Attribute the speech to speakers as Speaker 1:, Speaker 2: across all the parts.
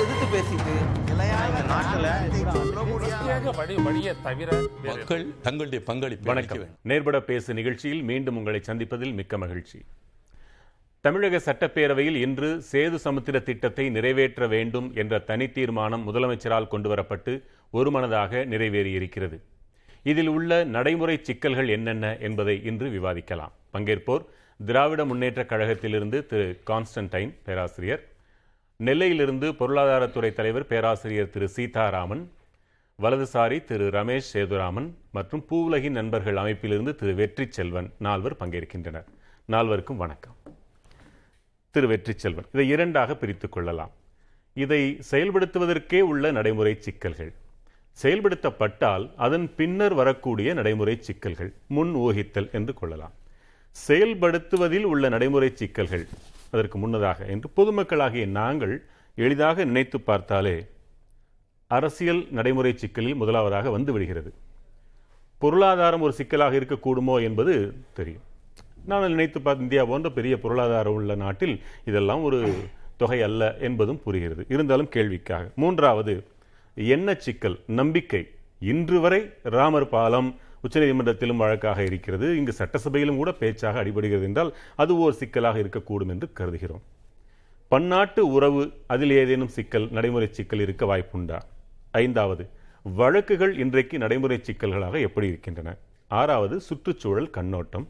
Speaker 1: எதிர்த்து பேசிட்டு
Speaker 2: மக்கள் தங்களுடைய பங்களிப்பை
Speaker 3: வணக்கம். நேர்பட பேசு நிகழ்ச்சியில் மீண்டும் உங்களை சந்திப்பதில் மிக்க மகிழ்ச்சி. தமிழக சட்டப்பேரவையில் இன்று சேது சமுத்திர திட்டத்தை நிறைவேற்ற வேண்டும் என்ற தனி தீர்மானம் முதலமைச்சரால் கொண்டுவரப்பட்டு ஒருமனதாக நிறைவேறியிருக்கிறது. இதில் உள்ள நடைமுறை சிக்கல்கள் என்னென்ன என்பதை இன்று விவாதிக்கலாம். பங்கேற்போர் திராவிட முன்னேற்றக் கழகத்திலிருந்து திரு. கான்ஸ்டன்டைன் பேராசிரியர். நெல்லையிலிருந்து பொருளாதாரத்துறை தலைவர் பேராசிரியர் திரு. சீதாராமன். வலதுசாரி திரு. ரமேஷ் சேதுராமன் மற்றும் பூவுலகின் நண்பர்கள் அமைப்பிலிருந்து திரு. வெற்றி செல்வன் நால்வர் பங்கேற்கின்றனர். நால்வருக்கும் வணக்கம். திரு. வெற்றி செல்வன் இதை இரண்டாக பிரித்துக் கொள்ளலாம். இதை செயல்படுத்துவதற்கே உள்ள நடைமுறை சிக்கல்கள். செயல்படுத்தப்பட்டால் அதன் பின்னர் வரக்கூடிய நடைமுறை சிக்கல்கள் முன் ஊகித்தல் என்று கொள்ளலாம். செயல்படுத்துவதில் உள்ள நடைமுறை சிக்கல்கள். அதற்கு முன்னதாக என்று பொதுமக்களாகிய நாங்கள் எளிதாக நினைத்து பார்த்தாலே அரசியல் நடைமுறை சிக்கலில் முதலாவதாக வந்து விடுகிறது. பொருளாதாரம் ஒரு சிக்கலாக இருக்கக்கூடுமோ என்பது தெரியும். நான் நினைத்து பார்த்து இந்தியா போன்ற பெரிய பொருளாதாரம் உள்ள நாட்டில் இதெல்லாம் ஒரு தொகை அல்ல என்பதும் புரிகிறது. இருந்தாலும் கேள்விக்காக. மூன்றாவது என்ன சிக்கல்? நம்பிக்கை. இன்று வரை ராமர் பாலம் உச்சநீதிமன்றத்திலும் வழக்காக இருக்கிறது. இங்கு சட்டசபையிலும் கூட பேச்சாக அடிபடுகிறது என்றால் அது ஓர் சிக்கலாக இருக்கக்கூடும் என்று கருதுகிறோம். பன்னாட்டு உறவு அதில் ஏதேனும் சிக்கல் நடைமுறை சிக்கல் இருக்க வாய்ப்புண்டா? ஐந்தாவது வழக்குகள் இன்றைக்கு நடைமுறை சிக்கல்களாக எப்படி இருக்கின்றன? ஆறாவது சுற்றுச்சூழல் கண்ணோட்டம்.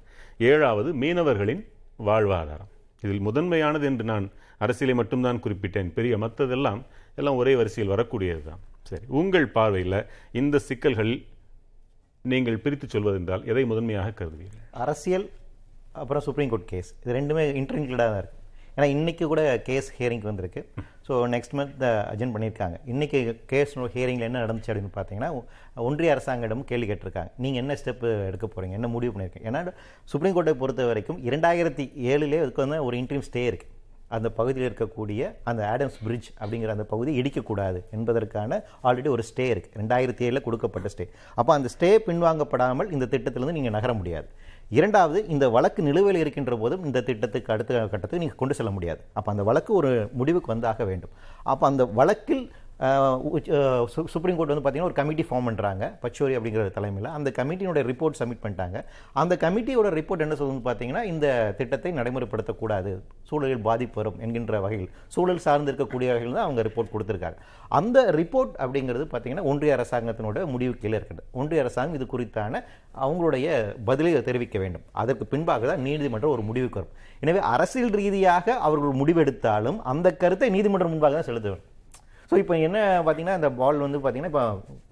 Speaker 3: ஏழாவது மீனவர்களின் வாழ்வாதாரம். இதில் முதன்மையானது என்று நான் அரசியலை மட்டும்தான் குறிப்பிட்டேன். பெரிய மற்றதெல்லாம் எல்லாம் ஒரே வரிசையில் வரக்கூடியது தான் சரி உங்கள் பார்வையில் இந்த சிக்கல்கள் நீங்கள் பிரித்து சொல்வதென்றால் எதை முதன்மையாக கருதுவீர்கள்?
Speaker 4: அரசியல் அப்புறம் சுப்ரீம் கோர்ட் கேஸ் இது ரெண்டுமே இன்டர்லிங்க்டாக தான் இருக்குது ஏன்னா இன்றைக்கி கூட கேஸ் ஹியரிங் வந்திருக்கு. ஸோ நெக்ஸ்ட் மந்த் அஜென்ட் பண்ணியிருக்காங்க. இன்றைக்கி கேஸ் ஹியரிங்கில் என்ன நடந்துச்சு அப்படின்னு பார்த்தீங்கன்னா ஒன்றிய அரசாங்கிடம் கேள்வி கேட்டிருக்காங்க. நீங்கள் என்ன ஸ்டெப் எடுக்க போகிறீங்க என்ன முடிவு பண்ணியிருக்கீங்க? ஏன்னா சுப்ரீம் கோர்ட்டை பொறுத்த வரைக்கும் இரண்டாயிரத்தி ஏழுலேயே அதுக்கு வந்து ஒரு இன்ட்ரீம் ஸ்டே இருக்குது அந்த பகுதியில் இருக்கக்கூடிய அந்த ஆடம்ஸ் பிரிட்ஜ் அப்படிங்கிற அந்த பகுதி இடிக்கக்கூடாது என்பதற்கான ஆல்ரெடி ஒரு ஸ்டே இருக்குது ரெண்டாயிரத்தி ஏழில் கொடுக்கப்பட்ட ஸ்டே அப்போ அந்த ஸ்டே பின்வாங்கப்படாமல் இந்த திட்டத்திலிருந்து நீங்கள் நகர முடியாது. இரண்டாவது இந்த வழக்கு நிலுவையில் இருக்கின்ற போதும் இந்த திட்டத்துக்கு அடுத்த கட்டத்துக்கு நீங்கள் கொண்டு செல்ல முடியாது. அப்போ அந்த வழக்கு ஒரு முடிவுக்கு வந்தாக வேண்டும். அப்போ அந்த வழக்கில் சுப்ரீம் கோர்ட் வந்து பார்த்தீங்கன்னா ஒரு கமிட்டி ஃபார்ம் பண்ணுறாங்க பச்சோரி அப்படிங்கிற தலைமையில். அந்த கமிட்டியினுடைய ரிப்போர்ட் சப்மிட் பண்ணிட்டாங்க. அந்த கமிட்டியோட ரிப்போர்ட் என்ன சொல்லுன்னு பார்த்தீங்கன்னா இந்த திட்டத்தை நடைமுறைப்படுத்தக்கூடாது. சூழலில் பாதிப்பு வரும் என்கின்ற வகையில். சூழல் சார்ந்து இருக்கக்கூடிய வகையில் தான் அவங்க ரிப்போர்ட் கொடுத்துருக்காங்க. அந்த ரிப்போர்ட் அப்படிங்கிறது பார்த்தீங்கன்னா ஒன்றிய அரசாங்கத்தினோட முடிவு கீழே இருக்குது ஒன்றிய அரசாங்கம் இது குறித்தான அவங்களுடைய பதிலை தெரிவிக்க வேண்டும். அதற்கு பின்பாக தான் நீதிமன்றம் ஒரு முடிவுக்கு வரும். எனவே அரசியல் ரீதியாக அவர்கள் முடிவெடுத்தாலும் அந்த கருத்தை நீதிமன்றம் முன்பாக தான் செலுத்த வேண்டும். ஸோ இப்போ என்ன பார்த்தீங்கன்னா இந்த பால் வந்து பார்த்தீங்கன்னா இப்போ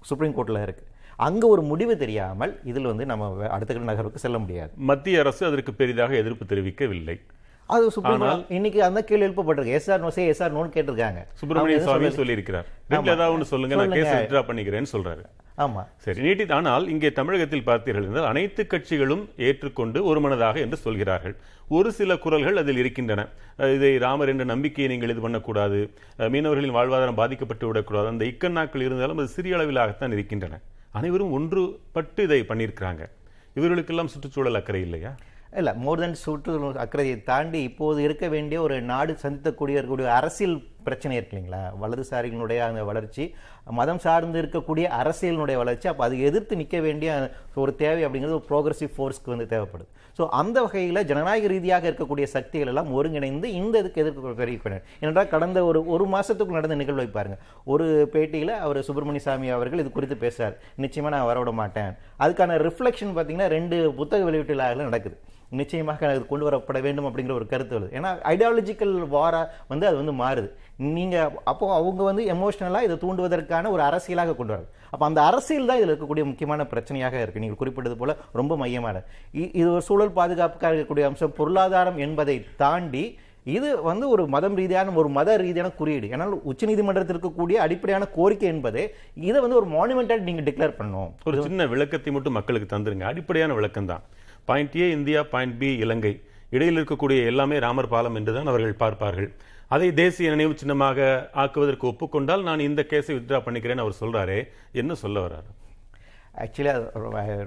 Speaker 4: சுப்ரீம் கோர்ட்டில் இருக்குது அங்கே ஒரு முடிவு தெரியாமல் இதில் வந்து நம்ம அடுத்த நகருக்கு செல்ல முடியாது.
Speaker 3: மத்திய அரசு அதற்கு பெரிதாக எதிர்ப்பு தெரிவிக்கவில்லை.
Speaker 4: அது சுப்ரீம் இன்னைக்கு அந்த கேள்வி எழுப்பப்பட்டிருக்கு. Yes or no say yes or நோன்னு கேட்டிருக்காங்க.
Speaker 3: சுப்பிரமணிய சுவாமி சொல்லியிருக்கிறார். ரெண்டுல ஏதாவது ஒன்று சொல்லுங்க நான். கேஸ் வித்ரா பண்ணிக்கிறேன்னு சொல்றாரு.
Speaker 4: ஆமா.
Speaker 3: சரி நீட்டி ஆனால் இங்கே தமிழகத்தில் பார்த்தீர்கள் என்றால் அனைத்து கட்சிகளும் ஏற்றுக்கொண்டு ஒருமனதாக என்று சொல்கிறார்கள். ஒரு சில குரல்கள் அதில் இருக்கின்றன. இதை ராமர் என்ற நம்பிக்கையை நீங்கள் இது பண்ணக்கூடாது. மீனவர்களின் வாழ்வாதாரம் பாதிக்கப்பட்டு விடக்கூடாது. அந்த இக்கண்ணாக்கள் இருந்தாலும் அது சிறிய அளவிலாகத்தான் இருக்கின்றன. அனைவரும் ஒன்றுபட்டு இதை பண்ணியிருக்கிறாங்க. இவர்களுக்கெல்லாம் சுற்றுச்சூழல் அக்கறை இல்லையா?
Speaker 4: இல்லை மோர் தென் சுற்று அக்கறையை தாண்டி இப்போது இருக்க வேண்டிய ஒரு நாடு சந்திக்கக்கூடிய இருக்கக்கூடிய அரசியல் பிரச்சனை இருக்கு இல்லைங்களா? வலதுசாரிகளுடைய அந்த வளர்ச்சி மதம் சார்ந்து இருக்கக்கூடிய அரசியலினுடைய வளர்ச்சி அப்போ அது எதிர்த்து நிற்க வேண்டிய ஒரு தேவை அப்படிங்கிறது ஒரு ப்ரோக்ரஸிவ் ஃபோர்ஸ்க்கு வந்து தேவைப்படுது. ஸோ அந்த வகையில் ஜனநாயக ரீதியாக இருக்கக்கூடிய சக்திகள் எல்லாம் ஒருங்கிணைந்து இந்த இதுக்கு எதிர்ப்பு தெரிவிக்கணும். ஏனென்றால் கடந்த ஒரு ஒரு மாதத்துக்கு நடந்த நிகழ்வை பாருங்க. ஒரு பேட்டியில் அவர் சுப்பிரமணிய சாமி அவர்கள் இது குறித்து பேசுகிறார் நிச்சயமாக நான் வரவிட மாட்டேன். அதுக்கான ரிஃப்ளெக்ஷன் பார்த்தீங்கன்னா ரெண்டு புத்தக வெளியீட்டு நடக்குது. நிச்சயமாக அது கொண்டு வரப்பட வேண்டும் அப்படிங்கிற ஒரு கருத்து வருது. ஏன்னா ஐடியாலஜிக்கல் வாரா வந்து அது வந்து மாறுது. நீங்கள் அப்போது அவங்க வந்து எமோஷ்னலாக இதை தூண்டுவதற்கான ஒரு அரசியலாக கொண்டு வராது அப்போ அந்த அரசியல் தான் இதில் இருக்கக்கூடிய முக்கியமான பிரச்சனையாக இருக்குது நீங்கள் குறிப்பிட்டது போல் ரொம்ப மையமான. இது ஒரு சூழல் பாதுகாப்புக்காக இருக்கக்கூடிய அம்சம். பொருளாதாரம் என்பதை தாண்டி இது வந்து ஒரு மதம் ரீதியான ஒரு மத ரீதியான குறியீடு. ஏன்னால் உச்சநீதிமன்றத்தில் இருக்கக்கூடிய அடிப்படையான கோரிக்கை என்பது இதை வந்து ஒரு மானுமெண்டாக நீங்கள் டிக்ளேர் பண்ணணும்.
Speaker 3: ஒரு சின்ன விளக்கத்தை மட்டும் மக்களுக்கு தந்துருங்க. அடிப்படையான விளக்கம் தான் point A India point B Ilangai. இடையில் இருக்கக்கூடிய எல்லாமே ராமர் பாலம் என்றுதான் அவர்கள் பார்ப்பார்கள். அதை தேசிய நினைவு சின்னமாக ஆக்குவதற்கு ஒப்புக்கொண்டால் நான் இந்த கேஸை வித்ரா பண்ணிக்கிறேன்னு அவர் சொல்கிறாரு என்ன சொல்ல வர்றாரு?
Speaker 4: ஆக்சுவலி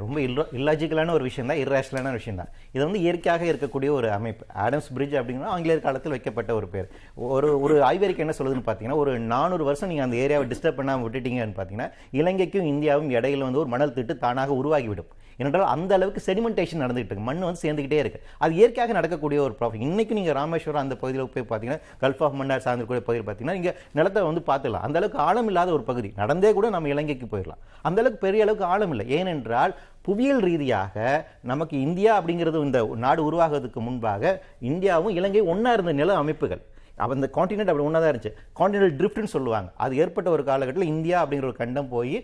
Speaker 4: ரொம்ப இல்ல இல்லாஜிக்கலான ஒரு விஷயம் தான் இர்ரேஷனலான விஷயம் தான் இது வந்து இயற்கையாக இருக்கக்கூடிய ஒரு அமைப்பு. ஆடம்ஸ் பிரிட்ஜ் அப்படிங்கிறது ஆங்கிலேயர் காலத்தில் வைக்கப்பட்ட ஒரு பேர். ஒரு ஒரு ஆய்வறிக்கை என்ன சொல்லுதுன்னு பார்த்தீங்கன்னா ஒரு நானூறு வருஷம் நீங்கள் அந்த ஏரியாவை டிஸ்டர்ப் பண்ணாமல் விட்டுட்டீங்கன்னு பார்த்தீங்கன்னா இலங்கைக்கும் இந்தியாவும் இடையில வந்து ஒரு மணல் திட்டு தானாக உருவாகிவிடும். ஏனென்றால் அந்த அளவுக்கு செடிமெண்டேஷன் நடந்துகிட்டு இருக்கு. மண் வந்து சேர்ந்துக்கிட்டே இருக்கு. அது இயற்கையாக நடக்கக்கூடிய ஒரு ப்ராஃபிட் இன்னைக்கு நீங்கள் ராமேஸ்வரம் அந்த பகுதியில் போய் பார்த்தீங்கன்னா கல்ஃப் ஆஃப் மன்னார் சார்ந்திருக்கூடிய பகுதியில் பார்த்தீங்கன்னா இங்கே நிலத்தை வந்து பார்த்துக்கலாம். அந்த அளவுக்கு ஆழம் இல்லாத ஒரு பகுதி. நடந்தே கூட நம்ம இலங்கைக்கு போயிடலாம். அந்த அளவுக்கு பெரிய அளவுக்கு ஆழம் இல்லை. ஏனென்றால் புவியியல் ரீதியாக நமக்கு இந்தியா அப்படிங்கிறது இந்த நாடு உருவாகிறதுக்கு முன்பாக இந்தியாவும் இலங்கை ஒன்றா இருந்த நில அமைப்புகள். அப்போ அந்த காண்டினென்ட் அப்படி ஒன்றா தான் இருந்துச்சு காண்டினென்டல் ட்ரிஃப்ட்னு சொல்லுவாங்க. அது ஏற்பட்ட ஒரு காலகட்டத்தில் இந்தியா அப்படிங்கிற ஒரு கண்டம் போய்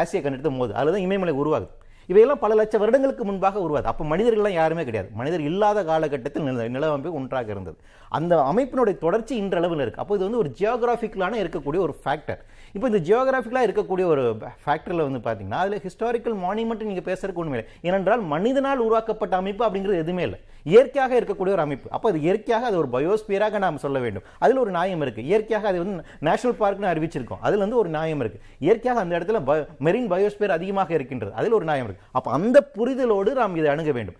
Speaker 4: ஆசிய கண்டத்தை மோது. அதில் தான் இமயமலை உருவாகுது. இவையெல்லாம் பல லட்சம் வருடங்களுக்கு முன்பாக உருவாது அப்போ மனிதர்கள்லாம் யாருமே கிடையாது. மனிதர் இல்லாத காலகட்டத்தில் நில நிலவமைப்பு ஒன்றாக இருந்தது. அந்த அமைப்பினுடைய தொடர்ச்சி இன்றளவில் இருக்குது அப்போ இது வந்து ஒரு ஜியோகிராஃபிக்கலான இருக்கக்கூடிய ஒரு ஃபேக்டர் இப்போ இந்த ஜியோகிராஃபிக்கலாக இருக்கக்கூடிய ஒரு ஃபேக்டரில் வந்து பார்த்தீங்கன்னா அதில் ஹிஸ்டாரிக்கல் மானிமெண்ட் நீங்கள் பேசுறதுக்கு ஒன்றுமே இல்லை. ஏனென்றால் மனிதனால் உருவாக்கப்பட்ட அமைப்பு அப்படிங்கிறது எதுவுமே இல்லை. இயற்கையாக இருக்கக்கூடிய ஒரு அமைப்பு. அப்போ அது இயற்கையாக அது ஒரு பயோஸ்பியராக நாம் சொல்ல வேண்டும். அதில் ஒரு நியாயம் இருக்குது இயற்கையாக அது வந்து நேஷனல் பார்க்னு அறிவிச்சிருக்கோம். அதில் வந்து ஒரு நியாயம் இருக்குது இயற்கையாக அந்த இடத்துல மெரின் பயோஸ்பியர் அதிகமாக இருக்கின்றது. அதில் ஒரு நியாயம் இருக்குது அப்போ அந்த புரிதலோடு நாம் இதை அணுக வேண்டும்.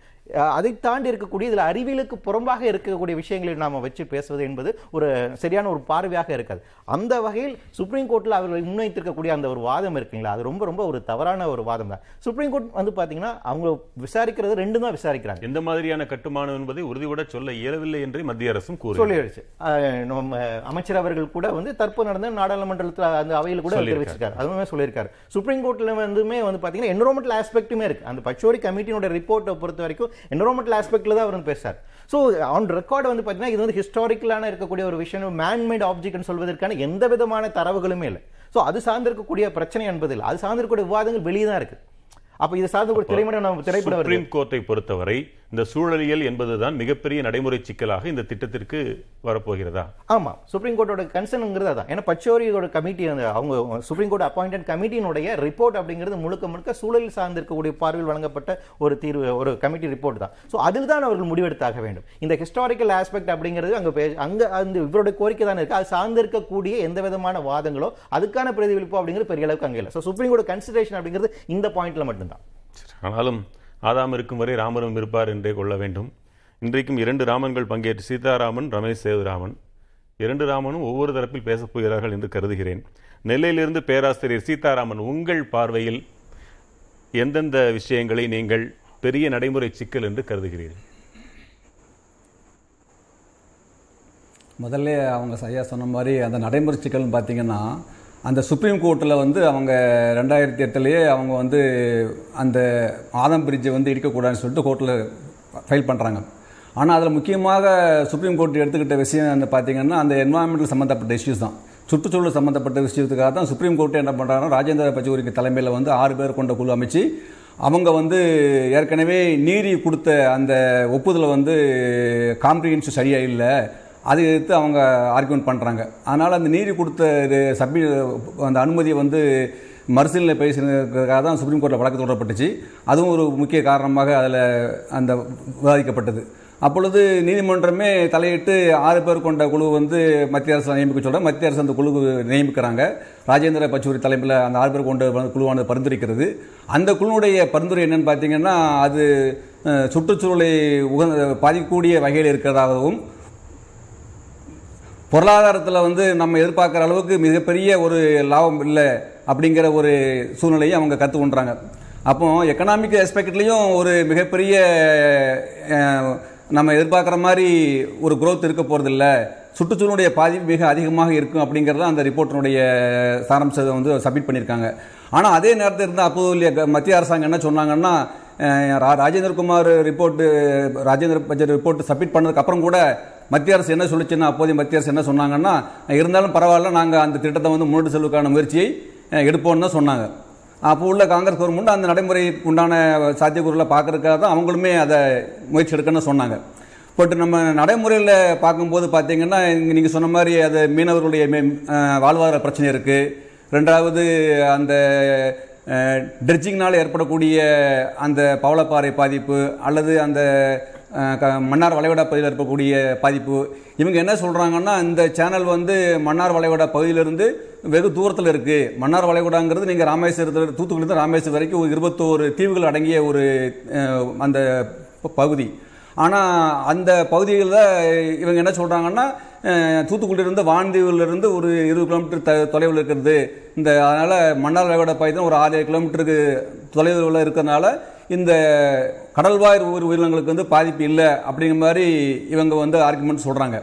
Speaker 4: அதை தாண்டி இருக்கக்கூடிய இதில் அறிவியலுக்கு புறம்பாக இருக்கக்கூடிய விஷயங்களை நாம் வச்சு பேசுவது என்பது ஒரு சரியான ஒரு பார்வையாக இருக்காது. அந்த வகையில் சுப்ரீம் கோர்ட்டில் அவர்கள் முன்வைத்திருக்கக்கூடிய அந்த ஒரு வாதம் இருக்குங்களா அது ரொம்ப ரொம்ப ஒரு தவறான ஒரு வாதம் தான். சுப்ரீம் கோர்ட் வந்து பார்த்தீங்கன்னா அவங்க விசாரிக்கிறது ரெண்டு தான் விசாரிக்கிறாங்க.
Speaker 3: எந்த மாதிரியான கட்டுமானம் என்பதை உறுதிபட சொல்ல இயலவில்லை என்று மத்திய அரசும்
Speaker 4: சொல்லிடுச்சு நம்ம அமைச்சர் அவர்கள் கூட வந்து தற்போது நடந்த நாடாளுமன்றத்தில் அந்த அவையில் கூட. தெரிவிச்சிருக்காரு. அதுவுமே சொல்லியிருக்காரு. சுப்ரீம் கோர்ட்ல வந்துமே வந்து பாத்தீங்கன்னா என்வரோன்மெண்டல் ஆஸ்பெக்ட்டுமே இருக்கு. அந்த பச்சோரி கமிட்டியோட ரிப்போர்ட்டை பொறுத்த வரைக்கும் என்வரோன்மெண்டல் ஆஸ்பெக்ட்ல தான் அவர் வந்து பேசுறாரு. ஸோ ஆன் ரெக்கார்டு வந்து பாத்தீங்கன்னா இது வந்து ஹிஸ்டாரிக்கலான இருக்கக்கூடிய ஒரு விஷயம். மேன்மேட் ஆப்ஜெக்ட்னு சொல்வதற்கான எந்த விதமான தரவுகளுமே இல்லை. ஸோ அது சார்ந்திருக்கக்கூடிய பிரச்சனை என்பது இல்லை. அது சார்ந்திருக்கக்கூடிய விவாதங்கள் வெளியே தான் இருக்கு. அப்ப இது சார்ந்த ஒரு திரைப்படம் நம்ம திரைப்படம்
Speaker 3: சுப்ரீம் கோர்ட்டை பொறுத்தவரை இந்த சூழலியல் என்பதுதான் மிகப்பெரிய நடைமுறை சிக்கலாக இந்த திட்டத்திற்கு வரப்போகிறதா?
Speaker 4: ஆமா. சுப்ரீம் கோர்ட்டோட கன்சர்னுங்கிறது அதான். ஏன்னா பச்சோரியோட கமிட்டி அவங்க சுப்ரீம் கோர்ட் அப்பாயிண்டட் கமிட்டியினுடைய ரிப்போர்ட் அப்படிங்கிறது முழுக்க முழுக்க சூழலில் சார்ந்திருக்கக்கூடிய பார்வையில் வழங்கப்பட்ட ஒரு தீர்வு ஒரு கமிட்டி ரிப்போர்ட் தான். ஸோ அதில் தான் அவர்கள் முடிவெடுத்தாக வேண்டும். இந்த ஹிஸ்டாரிக்கல் ஆஸ்பெக்ட் அப்படிங்கிறது அங்க அங்க அந்த இவருடைய கோரிக்கை தான் இருக்கு. அது சார்ந்திருக்கக்கூடிய எந்த விதமான வாதங்களோ அதுக்கான பிரதிபலிப்பு அப்படிங்கிறது பெரிய அளவுக்கு அங்கே இல்லை. ஸோ சுப்ரீம் கோர்ட் கன்சிடரேஷன் அப்படிங்கிறது இந்த பாயிண்ட்ல மட்டும்தான்.
Speaker 3: ஆனாலும் ஆதாம் இருக்கும் வரை ராமரும் இருப்பார் என்றே கொள்ள வேண்டும். இன்றைக்கும் இரண்டு ராமன்கள் பங்கேற்று சீதாராமன் ரமேஷ் சேதுராமன். இரண்டு ராமனும் ஒவ்வொரு தரப்பில் பேசப் போகிறார்கள் என்று கருதுகிறேன். நெல்லையிலிருந்து பேராசிரியர் சீதாராமன் உங்கள் பார்வையில் எந்தெந்த விஷயங்களை நீங்கள் பெரிய நடைமுறை சிக்கல் என்று கருதுகிறீர்கள்?
Speaker 5: முதல்ல அவங்க சரியா சொன்ன மாதிரி அந்த நடைமுறை சிக்கல்னு பார்த்தீங்கன்னா அந்த சுப்ரீம் கோர்ட்டில் வந்து அவங்க ரெண்டாயிரத்தி எட்டுலேயே அவங்க வந்து அந்த ஆதம் பிரிட்ஜை வந்து இடிக்கக்கூடாதுன்னு சொல்லிட்டு கோர்ட்டில் ஃபைல் பண்ணுறாங்க ஆனால் அதில் முக்கியமாக சுப்ரீம் கோர்ட் எடுத்துக்கிட்ட விஷயம் வந்து பார்த்தீங்கன்னா அந்த என்வாயன்மெண்டல் சம்மந்தப்பட்ட இஷ்யூஸ் தான். சுற்றுச்சூழல் சம்மந்தப்பட்ட விஷயத்துக்காக தான் சுப்ரீம் கோர்ட்டு என்ன பண்ணுறாங்கன்னா ராஜேந்திர பச்சூரிக்கு தலைமையில் வந்து ஆறு பேர் கொண்ட குழு அமைச்சு அவங்க வந்து ஏற்கனவே நீதி கொடுத்த அந்த ஒப்புதலை வந்து காம்ப்ரிஹென்சிவ் சரியாக இல்லை அதை எதிர்த்து அவங்க ஆர்கியூமெண்ட் பண்ணுறாங்க அதனால் அந்த நீதி கொடுத்த சப்மி அந்த அனுமதியை வந்து மறுசீலனை பேசினதுக்காக தான் சுப்ரீம் கோர்ட்டில் வழக்கு தொடரப்பட்டுச்சு. அதுவும் ஒரு முக்கிய காரணமாக அதில் அந்த விவாதிக்கப்பட்டது. அப்பொழுது நீதிமன்றமே தலையிட்டு ஆறு பேர் கொண்ட குழு வந்து மத்திய அரசு நியமிக்க சொல்கிறாங்க மத்திய அரசு அந்த குழு நியமிக்கிறாங்க. ராஜேந்திர பச்சூரி தலைமையில் அந்த ஆறு பேர் கொண்ட குழுவானது பரிந்துரைக்கிறது. அந்த குழுவுடைய பரிந்துரை என்னன்னு பார்த்தீங்கன்னா அது சுற்றுச்சூழலை உகந்த பாதிக்கக்கூடிய வகையில் இருக்கிறதாகவும் பொருளாதாரத்தில் வந்து நம்ம எதிர்பார்க்குற அளவுக்கு மிகப்பெரிய ஒரு லாபம் இல்லை அப்படிங்கிற ஒரு சூழ்நிலையை அவங்க கற்றுக்கொண்டுறாங்க அப்போ எக்கனாமிக் எஸ்பெக்ட்லேயும் ஒரு மிகப்பெரிய நம்ம எதிர்பார்க்குற மாதிரி ஒரு குரோத் இருக்க போகிறதில்ல சுற்றுச்சூழலுடைய பாதிப்பு மிக அதிகமாக இருக்கும் அப்படிங்கிறத அந்த ரிப்போர்ட்டினுடைய சாராம்சத்தை வந்து சப்மிட் பண்ணியிருக்காங்க. ஆனால் அதே நேரத்தில் இருந்த அப்போது மத்திய அரசாங்கம் என்ன சொன்னாங்கன்னா ரா- Rajendrakumar report Rajendra budget report submit பண்ணதுக்கு அப்புறம் கூட மத்திய அரசு என்ன சொல்லுச்சுன்னா அப்போதைய மத்திய அரசு என்ன சொன்னாங்கன்னா இருந்தாலும் பரவாயில்ல நாங்கள் அந்த திட்டத்தை வந்து முன்னெடுத்து செல்வதற்கான முயற்சியை எடுப்போம்னு தான் சொன்னாங்க. அப்போ உள்ள காங்கிரஸ் கவர்மெண்ட் அந்த நடைமுறைக்கு உண்டான சாத்தியக்கூறுகளை பார்க்கறதுக்காக தான் அவங்களுமே அதை முயற்சி எடுக்கணும்னு சொன்னாங்க. பட் நம்ம நடைமுறையில் பார்க்கும்போது பார்த்தீங்கன்னா நீங்கள் சொன்ன மாதிரி அது மீனவர்களுடைய மே- வாழ்வாதார பிரச்சனை இருக்குது ரெண்டாவது அந்த ட்ரெட்ஜிங்னால் ஏற்படக்கூடிய அந்த பவளப்பாறை பாதிப்பு அல்லது அந்த மன்னார் வளைகுடா பகுதியில் இருக்கக்கூடிய பாதிப்பு. இவங்க என்ன சொல்கிறாங்கன்னா இந்த சேனல் வந்து மன்னார் வளைகுடா பகுதியிலிருந்து வெகு தூரத்தில் இருக்குது மன்னார் வளைகுடாங்கிறது நீங்கள் ராமேஸ்வரத்தில் தூத்துக்குடியிலிருந்து ராமேஸ்வரம் வரைக்கும் ஒரு இருபத்தோரு தீவுகள் அடங்கிய ஒரு அந்த பகுதி. ஆனால் அந்த பகுதிகளில் இவங்க என்ன சொல்கிறாங்கன்னா தூத்துக்குடியிலிருந்து வான்தீவிலிருந்து ஒரு இருபது கிலோமீட்டர் த தொலைவில் இருக்கிறது இந்த அதனால் மன்னார் வளைகுடா பகுதி ஒரு ஆறு கிலோமீட்டருக்கு தொலைவில் இருக்கிறதுனால இந்த கடல்வாய் உயிர் உயிரினங்களுக்கு வந்து பாதிப்பு இல்லை அப்படிங்கிற மாதிரி இவங்க வந்து ஆர்குமெண்ட் சொல்கிறாங்க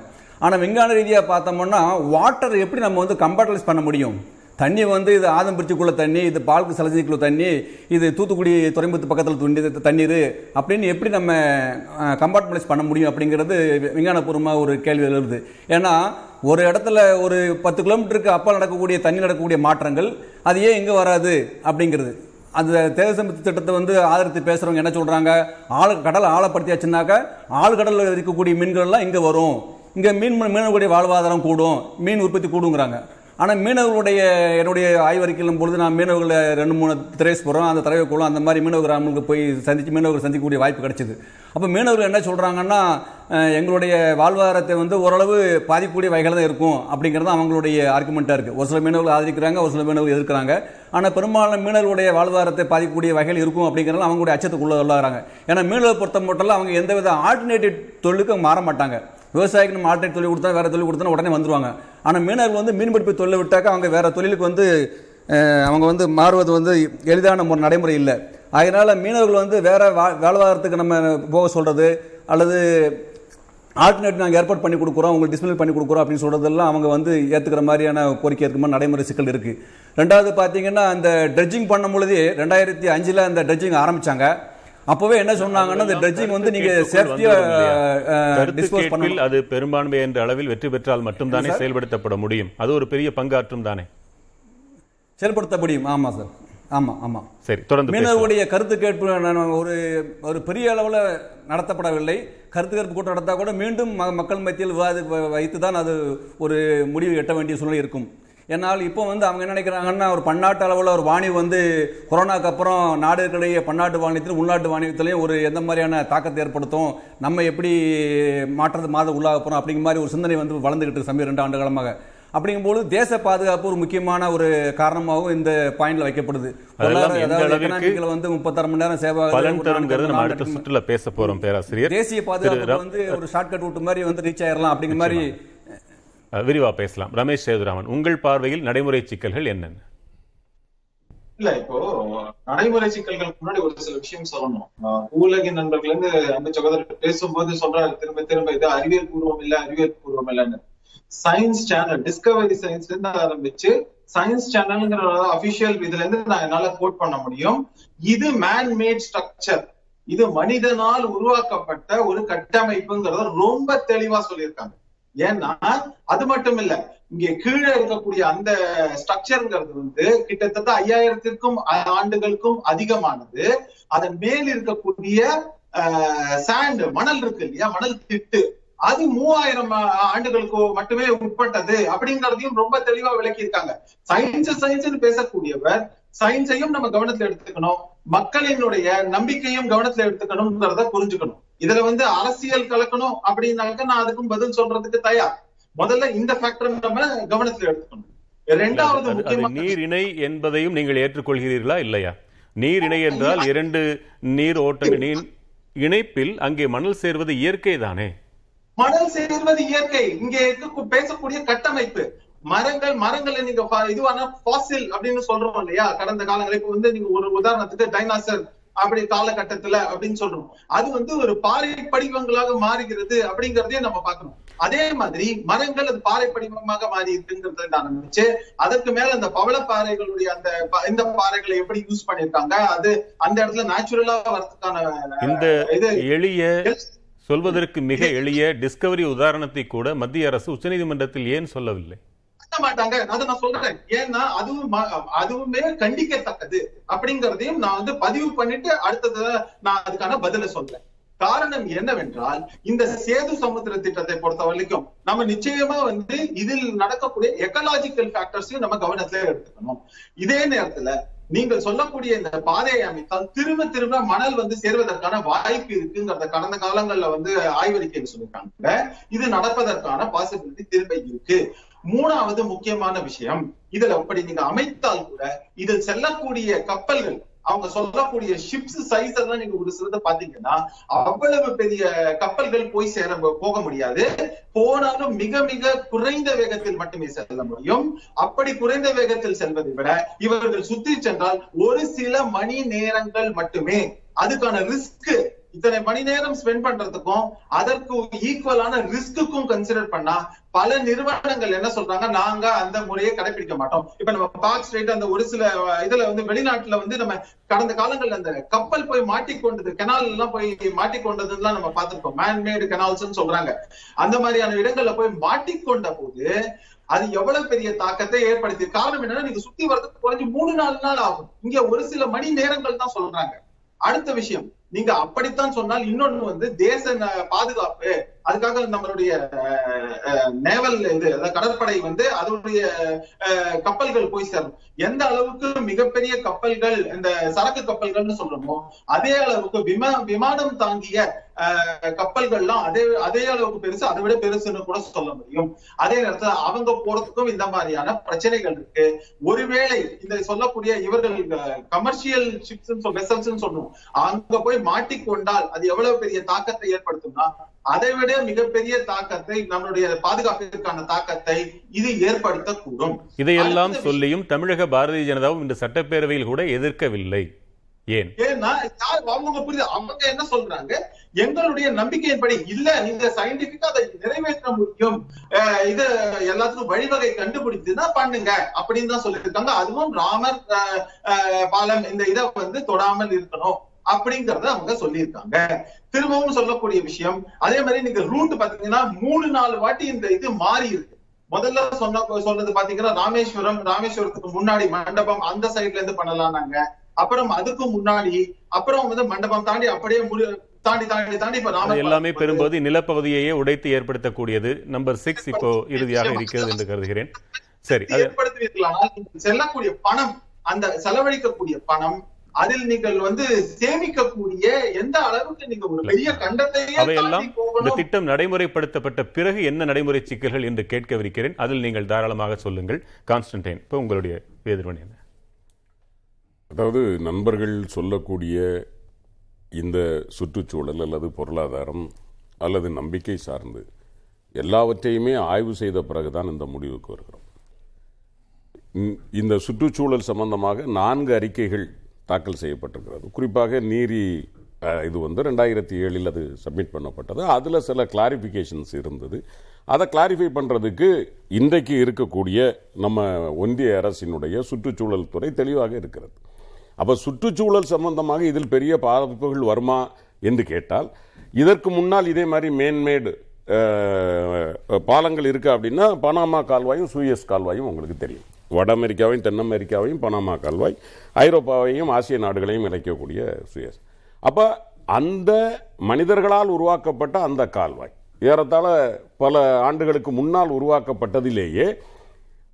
Speaker 5: ஆனால் விஞ்ஞான ரீதியாக பார்த்தோம்னா வாட்டர் எப்படி நம்ம வந்து கம்பார்டலைஸ் பண்ண முடியும்? தண்ணி வந்து இது ஆதம்பிரிச்சிக்குள்ள தண்ணி இது பால்க்கு சலஞ்சிக்குள்ள தண்ணி இது தூத்துக்குடி துறைமுகத்து பக்கத்தில் துண்டி தண்ணீர் அப்படின்னு எப்படி நம்ம கம்பார்ட்மெண்ட்ஸ் பண்ண முடியும் அப்படிங்கிறது விஞ்ஞானபூர்வமாக ஒரு கேள்வி எழுது. ஏன்னா ஒரு இடத்துல ஒரு பத்து கிலோமீட்டருக்கு அப்பால் நடக்கக்கூடிய தண்ணி நடக்கக்கூடிய மாற்றங்கள் அது ஏன் எங்கே வராது அப்படிங்கிறது. அந்த தேசமித்து திட்டத்தை வந்து ஆதரித்து பேசுறவங்க என்ன சொல்றாங்க? ஆழ கடல் ஆழப்படுத்தியாச்சுனாக்கா ஆழ்கடலில் இருக்கக்கூடிய மீன்கள் எல்லாம் இங்க வரும். இங்க மீன் மீனவர்களுடைய வாழ்வாதாரம் கூடும். மீன் உற்பத்தி கூடுங்கிறாங்க. ஆனால் மீனவர்களுடைய என்னுடைய ஆய்வறிக்கையிலும் பொழுது நான் மீனவர்களை ரெண்டு மூணு திரேஸ் போகிறோம் அந்த தலைவர் குளம் அந்த மாதிரி மீனவர் கிராமங்களுக்கு போய் சந்திச்சு மீனவர்கள் சந்திக்கக்கூடிய வாய்ப்பு கிடைச்சிது. அப்போ மீனவர்கள் என்ன சொல்கிறாங்கன்னா எங்களுடைய வாழ்வாதாரத்தை வந்து ஓரளவு பாதிக்கக்கூடிய வகையில் தான் இருக்கும் அப்படிங்கிறது தான் அவங்களுடைய ஆர்குமெண்ட்டாக இருக்குது ஒரு சில மீனவர்கள் ஆதரிக்கிறாங்க ஒரு சில மீனவர்கள் எதிர்க்கிறாங்க. ஆனால் பெரும்பாலான மீனவர்களுடைய வாழ்வாதாரத்தை பாதிக்கக்கூடிய வகையில் இருக்கும் அப்படிங்கிறது அவங்களுடைய அச்சத்துக்குள்ளே உள்ளாகிறாங்க. ஏன்னா மீனவர் பொறுத்த மட்டும் அவங்க எந்தவித ஆல்டர்னேட்டிவ் தொழிலுக்கு மாற மாட்டாங்க. விவசாயிக்கு நம்ம ஆல்டர்னேட் தொழில் கொடுத்தா வேற தொழில் கொடுத்தா உடனே வந்துருவாங்க. ஆனால் மீனவர்கள் வந்து மீன்பிடிப்பு தொழில் விட்டாக்க அவங்க வேற தொழிலுக்கு வந்து அவங்க வந்து மாறுவது வந்து எளிதான ஒரு நடைமுறை இல்லை. அதனால் மீனவர்கள் வந்து வேற வா- வாழ்வாதாரத்துக்கு நம்ம போக சொல்கிறது அல்லது ஆல்டர்னேட் நாங்கள் ஏற்பாடு பண்ணி கொடுக்குறோம் உங்களுக்கு டிஸ்பிளே பண்ணி கொடுக்குறோம் அப்படின்னு சொல்கிறதெல்லாம் அவங்க வந்து ஏற்றுக்கிற மாதிரியான கோரிக்கை இருக்குமா நடைமுறை சிக்கல் இருக்குது ரெண்டாவது பார்த்தீங்கன்னா அந்த ட்ரெட்ஜிங் பண்ணும் பொழுது ரெண்டாயிரத்தி அஞ்சில் அந்த ட்ரெட்ஜிங் ஆரம்பித்தாங்க அப்போவே என்ன சொன்னாங்கன்னா இந்த ட்ரெட்ஜிங் வந்து நீங்க சேஃப்டியா டிஸ்போஸ்
Speaker 3: அது பெரும்பான்மை என்ற அளவில் வெற்றி பெற்றால் மட்டும்தானே செயல்படுத்தப்பட முடியும். அது ஒரு பெரிய பங்காற்றும் தானே.
Speaker 5: செயல்படுத்த முடியும். ஆமா சார். ஆமா ஆமா.
Speaker 3: சரி தொடர்ந்து.
Speaker 5: மீனவர்களுடைய கருத்து கேட்பு ஒரு ஒரு பெரிய அளவில் நடத்தப்படவில்லை. கருத்து கேட்பு கூட்டம் நடத்தா கூட மீண்டும் மக்கள் மத்தியில் விவாதி வைத்து தான் அது ஒரு முடிவு எட்ட வேண்டிய சூழ்நிலை இருக்கும். என்னால் இப்போ வந்து அவங்க என்ன நினைக்கிறாங்கன்னா ஒரு பன்னாட்டு அளவில் ஒரு வாணி வந்து கொரோனாக்கு அப்புறம் நாடுகளிடையே பன்னாட்டு வாணியத்திலும் உள்நாட்டு வாணியத்திலையும் ஒரு எந்த மாதிரியான தாக்கத்தை ஏற்படுத்தும் நம்ம எப்படி மாற்றத்து மாத உள்ளாக போகிறோம் அப்படிங்கிற மாதிரி ஒரு சிந்தனை வந்து வளர்ந்துகிட்டு இருக்கு சமீப ரெண்டு ஆண்டு காலமாக அப்படிங்கும்போது தேச பாதுகாப்பு ஒரு முக்கியமான ஒரு காரணமாகவும் இந்த பாயிண்ட்ல வைக்கப்படுது. வந்து முப்பத்தாறு மணி நேரம் சேவை
Speaker 3: அடுத்த. சுற்றுல பேச போறோம் பேராசிரியர்.
Speaker 5: தேசிய பாதுகாப்பு வந்து ஒரு ஷார்ட்கட் ரூட் மாதிரி வந்து ரீச் ஆயிரலாம் அப்படிங்கிற மாதிரி
Speaker 3: விரிவா பேசலாம். ரமேஷ் சேதுராமன் உங்கள் பார்வையில் நடைமுறை சிக்கல்கள் என்னென்ன?
Speaker 6: இல்ல இப்போ நடைமுறை சிக்கல்களுக்கு முன்னாடி ஒரு சில விஷயம் சொல்லணும். உலகின் நண்பர்கள் இருந்து அந்த சகோதரர் பேசும்போது சொல்றாரு திரும்ப திரும்ப இது அறிவியல் பூர்வம் இல்ல அறிவியல் பூர்வம் இல்லைன்னு. சயின்ஸ் சேனல் டிஸ்கவரி சயின்ஸ்ல இருந்து ஆரம்பிச்சு சயின்ஸ் சேனல்ங்கிற அபிஷியல் இதுல இருந்து நான் என்னால கோட் பண்ண முடியும். இது மேன் மேட் ஸ்ட்ரக்சர் இது மனிதனால் உருவாக்கப்பட்ட ஒரு கட்டமைப்புங்கிறத ரொம்ப தெளிவா சொல்லியிருக்காங்க. ஏன்னா அது மட்டும் இல்ல இங்க கீழே இருக்கக்கூடிய அந்த ஸ்ட்ரக்சர்ங்கிறது வந்து கிட்டத்தட்ட ஐயாயிரத்திற்கும் ஆண்டுகளுக்கும் அதிகமானது. அதன் மேல் இருக்கக்கூடிய சாண்ட் மணல் இருக்கு இல்லையா? மணல் திட்டு. அது மூவாயிரம் ஆண்டுகளுக்கு மட்டுமே உட்பட்டது அப்படிங்கறதையும் ரொம்ப தெளிவா விளக்கியிருக்காங்க. சயின்ஸ் சயின்ஸ் பேசக்கூடியவர் சயின்ஸையும் நம்ம கவனத்துல எடுத்துக்கணும். மக்களினுடைய நம்பிக்கையும் கவனத்துல எடுத்துக்கணும்ங்கிறத புரிஞ்சுக்கணும். இதுல வந்து அரசியல் கலக்கணும் அப்படின்னாக்க நான் அதுக்கும் பதில் சொல்றதுக்கு தயார். முதல்ல இந்த ஃபேக்டர் நம்ம கவனத்துல எடுத்துக்கணும். ரெண்டாவது
Speaker 3: நீர் இணை என்பதையும் நீங்கள் ஏற்றுக்கொள்கிறீர்களா இல்லையா? நீர் இணை என்றால் இரண்டு நீர் ஓட்ட நீர் இணைப்பில் அங்கே மணல் சேர்வது இயற்கை தானே
Speaker 6: மணல் சேர்வது இயற்கை. இங்க பேசக்கூடிய கட்டமைப்பு. மரங்கள் மரங்களை நீங்க இதுவான ஃபாசில் அப்படின்னு சொல்றோம் இல்லையா? கடந்த காலங்களில் இப்ப வந்து நீங்க ஒரு உதாரணத்துக்கு டைனாசர் அப்படி காலகட்டத்துல அப்படின்னு சொல்றோம். அது வந்து ஒரு பாறை படிவங்களாக மாறுகிறது அப்படிங்கறதையும் நம்ம பார்க்கணும். அதே மாதிரி மரங்கள் அது பாறை படிவமாக மாறி இருக்குங்கிறத ஆரம்பிச்சு அதற்கு மேல அந்த பவள பாறைகளுடைய அந்த இந்த பாறைகளை எப்படி யூஸ் பண்ணிருக்காங்க அது அந்த இடத்துல நேச்சுரலா வரதுக்கான
Speaker 3: இந்த
Speaker 6: இது
Speaker 3: எளிய சொல்வதற்கு மிக எளிய டிஸ்கவரி உதாரணத்தை கூட மத்திய அரசு உச்சநீதிமன்றத்தில் ஏன் சொல்லவில்லை?
Speaker 6: மாட்டாங்க. அதை நான் சொல்றேன். ஏன்னா அதுவும் அதுவுமே கண்டிக்கத்தக்கது. அப்படிங்கறதையும் நான் வந்து பதிவு பண்ணிட்டு அடுத்தது நான் அதுக்கான பதில சொல்றேன். காரணம் என்னவென்றால் இந்த சேது சமுத்திர திட்டத்தை பொறுத்த வரைக்கும் நம்ம நிச்சயமா வந்து இதில் நடக்கக்கூடிய எக்கலாஜிக்கல் ஃபேக்டர்ஸையும் நம்ம கவனத்துல எடுத்துக்கணும். இதே நேரத்துல நீங்கள் சொல்லக்கூடிய இந்த பாதையை அமைத்தால் திரும்ப திரும்ப மணல் வந்து சேர்வதற்கான வாய்ப்பு இருக்குங்கிறத கடந்த காலங்கள்ல வந்து ஆய்வறிக்கையில் சொல்லியிருக்காங்க. இது நடப்பதற்கான பாசிபிலிட்டி திரும்ப இருக்கு. மூணாவது முக்கியமான விஷயம் இதுல அப்படி நீங்க அமைத்தால் கூட இதில் செல்லக்கூடிய கப்பல்கள் அவங்க சொல்லக்கூடிய ஷிப்ஸ் சைஸ் எல்லாம் நீங்க ஒரு சிலத பாத்தீங்கன்னா அவ்வளவு பெரிய கப்பல்கள் போய் சேர போக முடியாது. போனாலும் மிக மிக குறைந்த வேகத்தில் மட்டுமே செல்ல முடியும். அப்படி குறைந்த வேகத்தில் செல்வதை விட இவர்கள் சுற்றி சென்றால் ஒரு சில மணி நேரங்கள் மட்டுமே அதுக்கான ரிஸ்க் இத்தனை மணி நேரம் ஸ்பெண்ட் பண்றதுக்கும் அதற்கு ஈக்குவலான ரிஸ்க்குக்கும் கன்சிடர் பண்ணா பல நிறுவனங்கள் என்ன சொல்றாங்க? நாங்க அந்த முறையை கடைபிடிக்க மாட்டோம். இப்ப நம்ம பாக் ஸ்ட்ரைட் அந்த ஒரு சில இதுல வந்து வெளிநாட்டுல வந்து நம்ம கடந்த காலங்கள்ல அந்த கப்பல் போய் மாட்டிக்கொண்டது கெனால் எல்லாம் போய் மாட்டிக்கொண்டதுலாம் நம்ம பார்த்திருக்கோம். மேன்மேடு கெனால்ஸ் சொல்றாங்க. அந்த மாதிரியான இடங்கள்ல போய் மாட்டிக்கொண்ட போது அது எவ்வளவு பெரிய தாக்கத்தை ஏற்படுத்தி காரணம் என்னன்னா நீங்க சுத்தி வர்றதுக்கு குறைஞ்சு மூணு நாலு நாள் ஆகும். இங்க ஒரு சில மணி நேரங்கள் தான் சொல்றாங்க. அடுத்த விஷயம் நீங்க அப்படித்தான் சொன்னால் இன்னொன்னு வந்து தேச பாதுகாப்பு அதுக்காக நம்மளுடைய நேவல் இது அதாவது கடற்படை வந்து அதனுடைய அஹ், கப்பல்கள் போய் சேரும் எந்த அளவுக்கு மிகப்பெரிய கப்பல்கள் இந்த சரக்கு கப்பல்கள்னு சொல்றோமோ அதே அளவுக்கு விமா விமானம் தாங்கிய கப்பல்கள்லாம் அதே அதே அளவுக்கு பெருசு அதை விட பெருசுன்னு கூட சொல்ல முடியும். அதே நேரத்துல அவங்க போறதுக்கும் இந்த மாதிரியான பிரச்சனைகள் இருக்கு. ஒருவேளை இந்த சொல்லக்கூடிய இவர்கள் கமர்ஷியல் ஷிப்ஸ் வெசல்ஸ் அங்க போய் மாட்டிக்கொண்டால் அது எவ்வளவு பெரிய தாக்கத்தை ஏற்படுத்தும்னா அதை விட மிகப்பெரிய தாக்கத்தை நம்மளுடைய பாதுகாப்பிற்கான தாக்கத்தை இது ஏற்படுத்தக்கூடும்.
Speaker 3: இதையெல்லாம் சொல்லியும் தமிழக பாரதிய ஜனதாவும் இந்த சட்டப்பேரவையில் கூட எதிர்க்கவில்லை. ஏன்?
Speaker 6: ஏன்னா அவங்க புரியுது அவங்க என்ன சொல்றாங்க? எங்களுடைய நம்பிக்கையின்படி இல்ல நீங்க சயின்டிபிக்கா அதை நிறைவேற்ற முடியும். இது எல்லாத்துக்கும் வழிவகை கண்டுபிடிச்சுன்னா பண்ணுங்க அப்படின்னு தான் சொல்லியிருக்காங்க. அதுவும் ராமர் பாலம் இந்த இதை வந்து தொடாமல் இருக்கணும். அப்படிங்கறத அவங்க சொல்லியிருக்காங்க. திரும்பவும் சொல்லக்கூடிய விஷயம் அதே மாதிரி நீங்க ரூட் பாத்தீங்கன்னா மூணு நாலு வாட்டி இந்த இது மாறி இருக்கு. முதல்ல சொன்ன சொன்னது பாத்தீங்கன்னா ராமேஸ்வரம் ராமேஸ்வரத்துக்கு முன்னாடி மண்டபம் அந்த சைட்ல இருந்து பண்ணலாம்னாங்க அப்புறம் அதுக்கு முன்னாடி அப்புறம் வந்து மண்டபம் தாண்டி அப்படியே முடி தாண்டி தாண்டி தாண்டி இப்ப
Speaker 3: எல்லாமே
Speaker 6: பாலம்
Speaker 3: பெரும்போது நிலப்பகுதியையே உடைத்து ஏற்படுத்தக்கூடியது. நம்பர் சிக்ஸ் இப்போ இறுதியாக இருக்கிறது என்று கருதுகிறேன். சரி
Speaker 6: ஏற்படுத்துவீர்களானால் செல்லக்கூடிய பணம் அந்த செலவழிக்கக்கூடிய பணம் அதில் நீங்கள் வந்து சேமிக்கக்கூடிய எந்த அளவுக்கு நீங்க ஒரு பெரிய கண்டத்தையே
Speaker 3: அவையெல்லாம் இந்த திட்டம் நடைமுறைப்படுத்தப்பட்ட பிறகு என்ன நடைமுறை சிக்கல்கள் என்று கேட்கவிருக்கிறேன். அதில் நீங்கள் தாராளமாக சொல்லுங்கள். கான்ஸ்டன்டைன் இப்போ உங்களுடைய எதிர்வன் என்ன?
Speaker 7: அதாவது நண்பர்கள் சொல்லக்கூடிய இந்த சுற்றுச்சூழல் அல்லது பொருளாதாரம் அல்லது நம்பிக்கை சார்ந்து எல்லாவற்றையுமே ஆய்வு செய்த பிறகுதான் இந்த முடிவுக்கு வருகிறோம். இந்- இந்த சுற்றுச்சூழல் சம்பந்தமாக நான்கு அறிக்கைகள் தாக்கல் செய்யப்பட்டிருக்கிறது. குறிப்பாக நீரி இது வந்து ரெண்டாயிரத்தி ஏழில் அது சப்மிட் பண்ணப்பட்டது. அதில் சில கிளாரிஃபிகேஷன்ஸ் இருந்தது. அதை கிளாரிஃபை பண்ணுறதுக்கு இன்றைக்கு இருக்கக்கூடிய நம்ம ஒன்றிய அரசினுடைய சுற்றுச்சூழல் துறை தெளிவாக இருக்கிறது. அப்போ சுற்றுச்சூழல் சம்பந்தமாக இதில் பெரிய பாதிப்புகள் வருமா என்று கேட்டால் இதற்கு முன்னால் இதே மாதிரி மேன்மேடு பாலங்கள் இருக்கு அப்படின்னா பனாமா கால்வாயும் சூயஸ் கால்வாயும் உங்களுக்கு தெரியும். வட அமெரிக்காவையும் தென் அமெரிக்காவையும் பனாமா கால்வாய் ஐரோப்பாவையும் ஆசிய நாடுகளையும் இணைக்கக்கூடிய சுயஸ். அப்போ அந்த மனிதர்களால் உருவாக்கப்பட்ட அந்த கால்வாய். ஏறத்தாழ பல ஆண்டுகளுக்கு முன்னால் உருவாக்கப்பட்டதிலேயே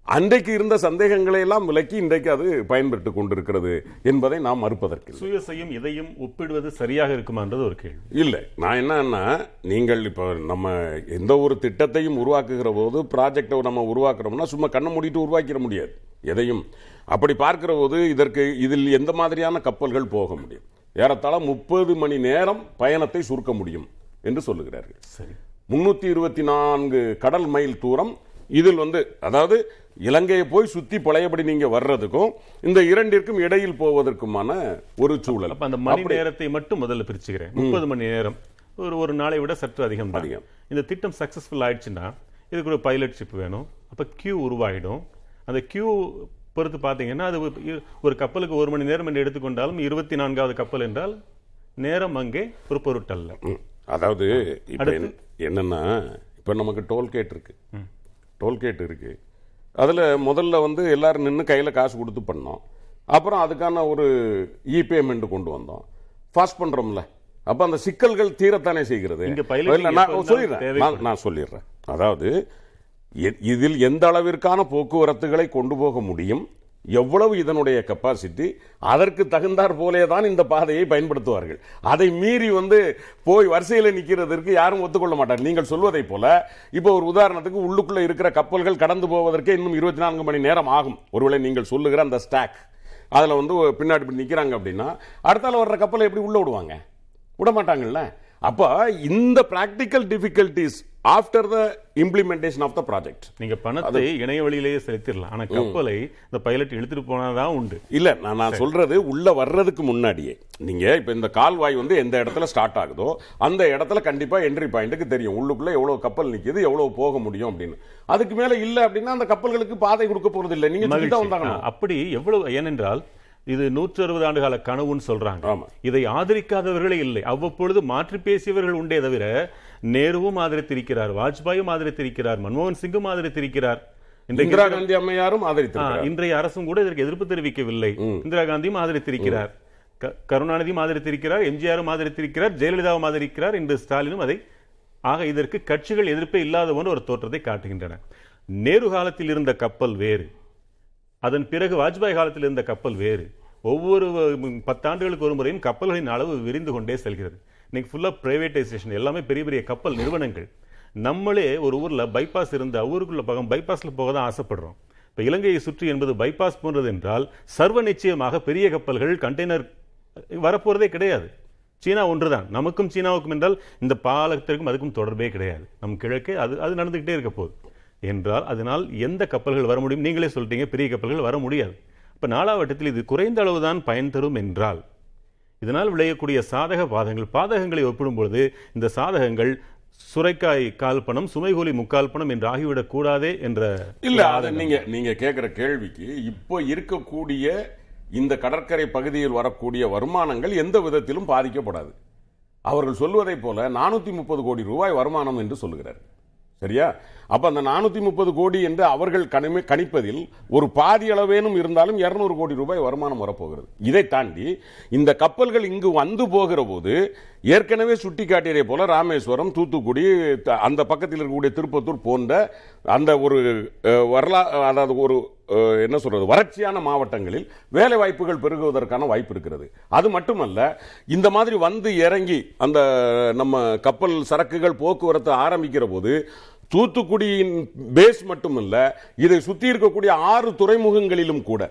Speaker 7: அன்றைக்கு இருந்த சந்தேகங்களை எல்லாம் விலக்கி இன்றைக்கு அது பயன்பட்டு கொண்டிருக்கிறது என்பதை நாம் மறுப்பதற்கில்லை
Speaker 3: சுயசையும் இதையும் ஒப்பிடுவது சரியாக இருக்குமான்றது ஒரு கேள்வி.
Speaker 7: இல்லை. நான் என்னன்னா நீங்கள் இப்போ நம்ம எந்த ஒரு திட்டத்தையும் உருவாக்குகிற போது ப்ராஜெக்டை நம்ம உருவாக்குறோம்னா சும்மா கண்ணை மூடிட்டு உருவாக்கிட முடியாது. எதையும். அப்படி பார்க்கிற போது இதற்கு இதில் எந்த மாதிரியான கப்பல்கள் போக முடியும்? ஏறத்தாழ முப்பது மணி நேரம் பயணத்தை சுருக்க முடியும் என்று சொல்லுகிறார்கள்.
Speaker 3: சரி.
Speaker 7: முன்னூத்தி இருபத்தி நான்கு கடல் மைல் தூரம் இதில் வந்து அதாவது இலங்கையை போய் சுத்தி பழையபடி நீங்க வர்றதுக்கும் இந்த இரண்டிற்கும் இடையில் போவதற்குமான ஒரு சூழல்.
Speaker 3: அப்ப அந்த மணி நேரத்தை மட்டும் முதல்ல பிரிச்சுக்கிறேன். முப்பது மணி நேரம். ஒரு ஒரு நாளை விட சற்று அதிகம்.
Speaker 7: அதிகம்.
Speaker 3: இந்த திட்டம் சக்சஸ்ஃபுல் ஆயிடுச்சுன்னா இதுக்கு ஒரு பைலட் ஷிப் வேணும். அப்ப கியூ உருவாயிடும். அந்த கியூ பொறுத்து பார்த்தீங்கன்னா அது ஒரு- கப்பலுக்கு ஒரு மணி நேரம் என்று எடுத்துக்கொண்டாலும் இருபத்தி நான்காவது கப்பல் என்றால் நேரம் அங்கே ஒரு பொருட்டல்ல.
Speaker 7: அதாவது என்னன்னா இப்ப நமக்கு டோல்கேட் இருக்கு. டோல்கேட் இருக்கு. அதுல முதல்ல வந்து எல்லாரும் நின்று கையில காசு கொடுத்து பண்ணோம். அப்புறம் அதுக்கான ஒரு இ பேமெண்ட் கொண்டு வந்தோம். ஃபாஸ்ட் பண்றோம்ல. அப்ப அந்த சிக்கல்கள் தீரத்தானே செய்கிறது. நான் சொல்லிடுறேன். நான்- சொல்லிடுறேன். அதாவது இதில் எந்த அளவிற்கான போக்குவரத்துகளை கொண்டு போக முடியும்? எவ்வளவு இதனுடைய கெப்பாசிட்டி அதற்கு தகுந்தாற் போலே தான் இந்த பாதையை பயன்படுத்துவார்கள். அதை மீறி வந்து போய் வரிசையில் நிற்கிறதற்கு யாரும் ஒத்துக்கொள்ள மாட்டார் நீங்கள் சொல்வதை போல இப்போ ஒரு உதாரணத்துக்கு உள்ளுக்குள்ள இருக்கிற கப்பல்கள் கடந்து போவதற்கே இன்னும் இருபத்தி நான்கு மணி நேரம் ஆகும். ஒருவேளை நீங்கள் சொல்லுகிற அந்த ஸ்டாக் அதில் வந்து பின்னாடி இப்படி நிற்கிறாங்க அப்படின்னா அடுத்தால வர்ற கப்பலை எப்படி உள்ள விடுவாங்க? விட மாட்டாங்கல்ல அப்போ இந்த practical difficulties after the implementation of the project
Speaker 3: நீங்க பணத்தை இணைய வழியிலேயே செலுத்திடலாம். ஆனா கப்பலை இந்த பைலட் இழுத்துட்டு போனாதான் உண்டு.
Speaker 7: இல்ல நான் நான் சொல்றது உள்ள வர்றதுக்கு முன்னாடியே. நீங்க இப்ப இந்த கால்வாய் வந்து எந்த இடத்துல ஸ்டார்ட் ஆகுதோ அந்த இடத்துல கண்டிப்பா என்ட்ரி பாயிண்ட்டுக்கு தெரியும். உள்ளுக்குள்ள எவ்வளவு கப்பல் நிக்குது எவ்வளவு போக முடியும் அப்படின்னு. அதுக்கு மேல இல்ல அப்படின்னா அந்த கப்பல்களுக்கு பாதை கொடுக்க போறது இல்ல. நீங்க. வந்தாங்க
Speaker 3: அப்படி எவ்வளவு ஏனென்றால் இது நூற்று அறுபது ஆண்டு கால கனவுன்னு சொல்றாங்க. இதை ஆதரிக்காதவர்களே இல்லை. அவ்வப்பொழுது மாற்றி பேசியவர்கள் உண்டே தவிர நேருவும் ஆதரித்திருக்கிறார் வாஜ்பாயும் ஆதரித்திருக்கிறார் மன்மோகன் சிங்கும் ஆதரித்திருக்கிறார்.
Speaker 7: இந்திரா காந்தி அம்மையாரும்
Speaker 3: இன்றைய அரசும் கூட இதற்கு எதிர்ப்பு தெரிவிக்கவில்லை. இந்திரா காந்தியும் ஆதரித்திருக்கிறார். கருணாநிதியும் ஆதரித்திருக்கிறார் எம்ஜிஆரும் ஆதரித்திருக்கிறார் ஜெயலலிதாவும் ஆதரிக்கிறார். இன்று ஸ்டாலினும் அதை ஆக இதற்கு கட்சிகள் எதிர்ப்பே இல்லாத போன்ற ஒரு தோற்றத்தை காட்டுகின்றன. நேரு காலத்தில் இருந்த கப்பல் வேறு. அதன் பிறகு வாஜ்பாய் காலத்தில் இருந்த கப்பல் வேறு. ஒவ்வொரு பத்தாண்டுகளுக்கு ஒரு முறையும் கப்பல்களின் அளவு விரிந்து கொண்டே செல்கிறது. இன்னைக்கு ஃபுல்லாக ப்ரைவேட்டைசேஷன் எல்லாமே பெரிய பெரிய கப்பல் நிறுவனங்கள். நம்மளே ஒரு ஊரில் பைபாஸ் இருந்து ஊருக்குள்ள பக்கம் பைபாஸில் போக தான் ஆசைப்படுறோம். இப்போ இலங்கையை சுற்றி என்பது பைபாஸ் போன்றது என்றால் சர்வ நிச்சயமாக பெரிய கப்பல்கள் கண்டெய்னர் வரப்போகிறதே கிடையாது. சீனா ஒன்று தான் நமக்கும் சீனாவுக்கும் என்றால் இந்த பாலத்திற்கும் அதுக்கும் தொடர்பே கிடையாது. நம் கிழக்கே அது அது நடந்துக்கிட்டே இருக்க போகுது. என்றால் அதனால் எந்த கப்பல்கள் வர முடியும்? நீங்களே சொல்லிட்டீங்க பெரிய கப்பல்கள் வர முடியாது. இப்போ நாலாவட்டத்தில் இது குறைந்த அளவுதான் பயன் தரும் என்றால் இதனால் விளையக்கூடிய சாதக பாதகங்கள் பாதகங்களை ஒப்பிடும் பொழுது இந்த சாதகங்கள் சுரைக்காய் கால் பணம் சுமைகூலி முக்கால் பணம் என்று ஆகிவிடக் கூடாதே என்ற
Speaker 7: இல்ல அது நீங்க நீங்க கேக்குற கேள்விக்கு இப்போ இருக்கக்கூடிய இந்த கடற்கரை பகுதியில் வரக்கூடிய வருமானங்கள் எந்த விதத்திலும் பாதிக்கப்படாது. அவர்கள் சொல்வதை போல நானூத்தி முப்பது கோடி ரூபாய் வருமானம் என்று சொல்லுகிறார் சரியா? அப்ப அந்த நானூத்தி முப்பது கோடி என்று அவர்கள் கணிப்பதில் ஒரு பாதி அளவேனும் இருந்தாலும் 200 கோடி ரூபாய் வருமானம் வரப்போகிறது. இதை தாண்டி இந்த கப்பல்கள் இங்கு வந்து போகிற போது ஏற்கனவே சுட்டி காட்டியதை போல ராமேஸ்வரம் தூத்துக்குடி த- அந்த பக்கத்தில் இருக்கக்கூடிய திருப்பத்தூர் போன்ற அந்த ஒரு வரலா அதாவது ஒரு என்ன சொல்றது வறட்சியான மாவட்டங்களில் வேலை வாய்ப்புகள் பெருகுவதற்கான வாய்ப்பு இருக்கிறது. அது மட்டுமல்ல இந்த மாதிரி வந்து இறங்கி அந்த நம்ம கப்பல் சரக்குகள் போக்குவரத்து ஆரம்பிக்கிற போது தூத்துக்குடியின் பேஸ் மட்டுமல்ல இதை சுற்றி இருக்கக்கூடிய ஆறு துறைமுகங்களிலும் கூட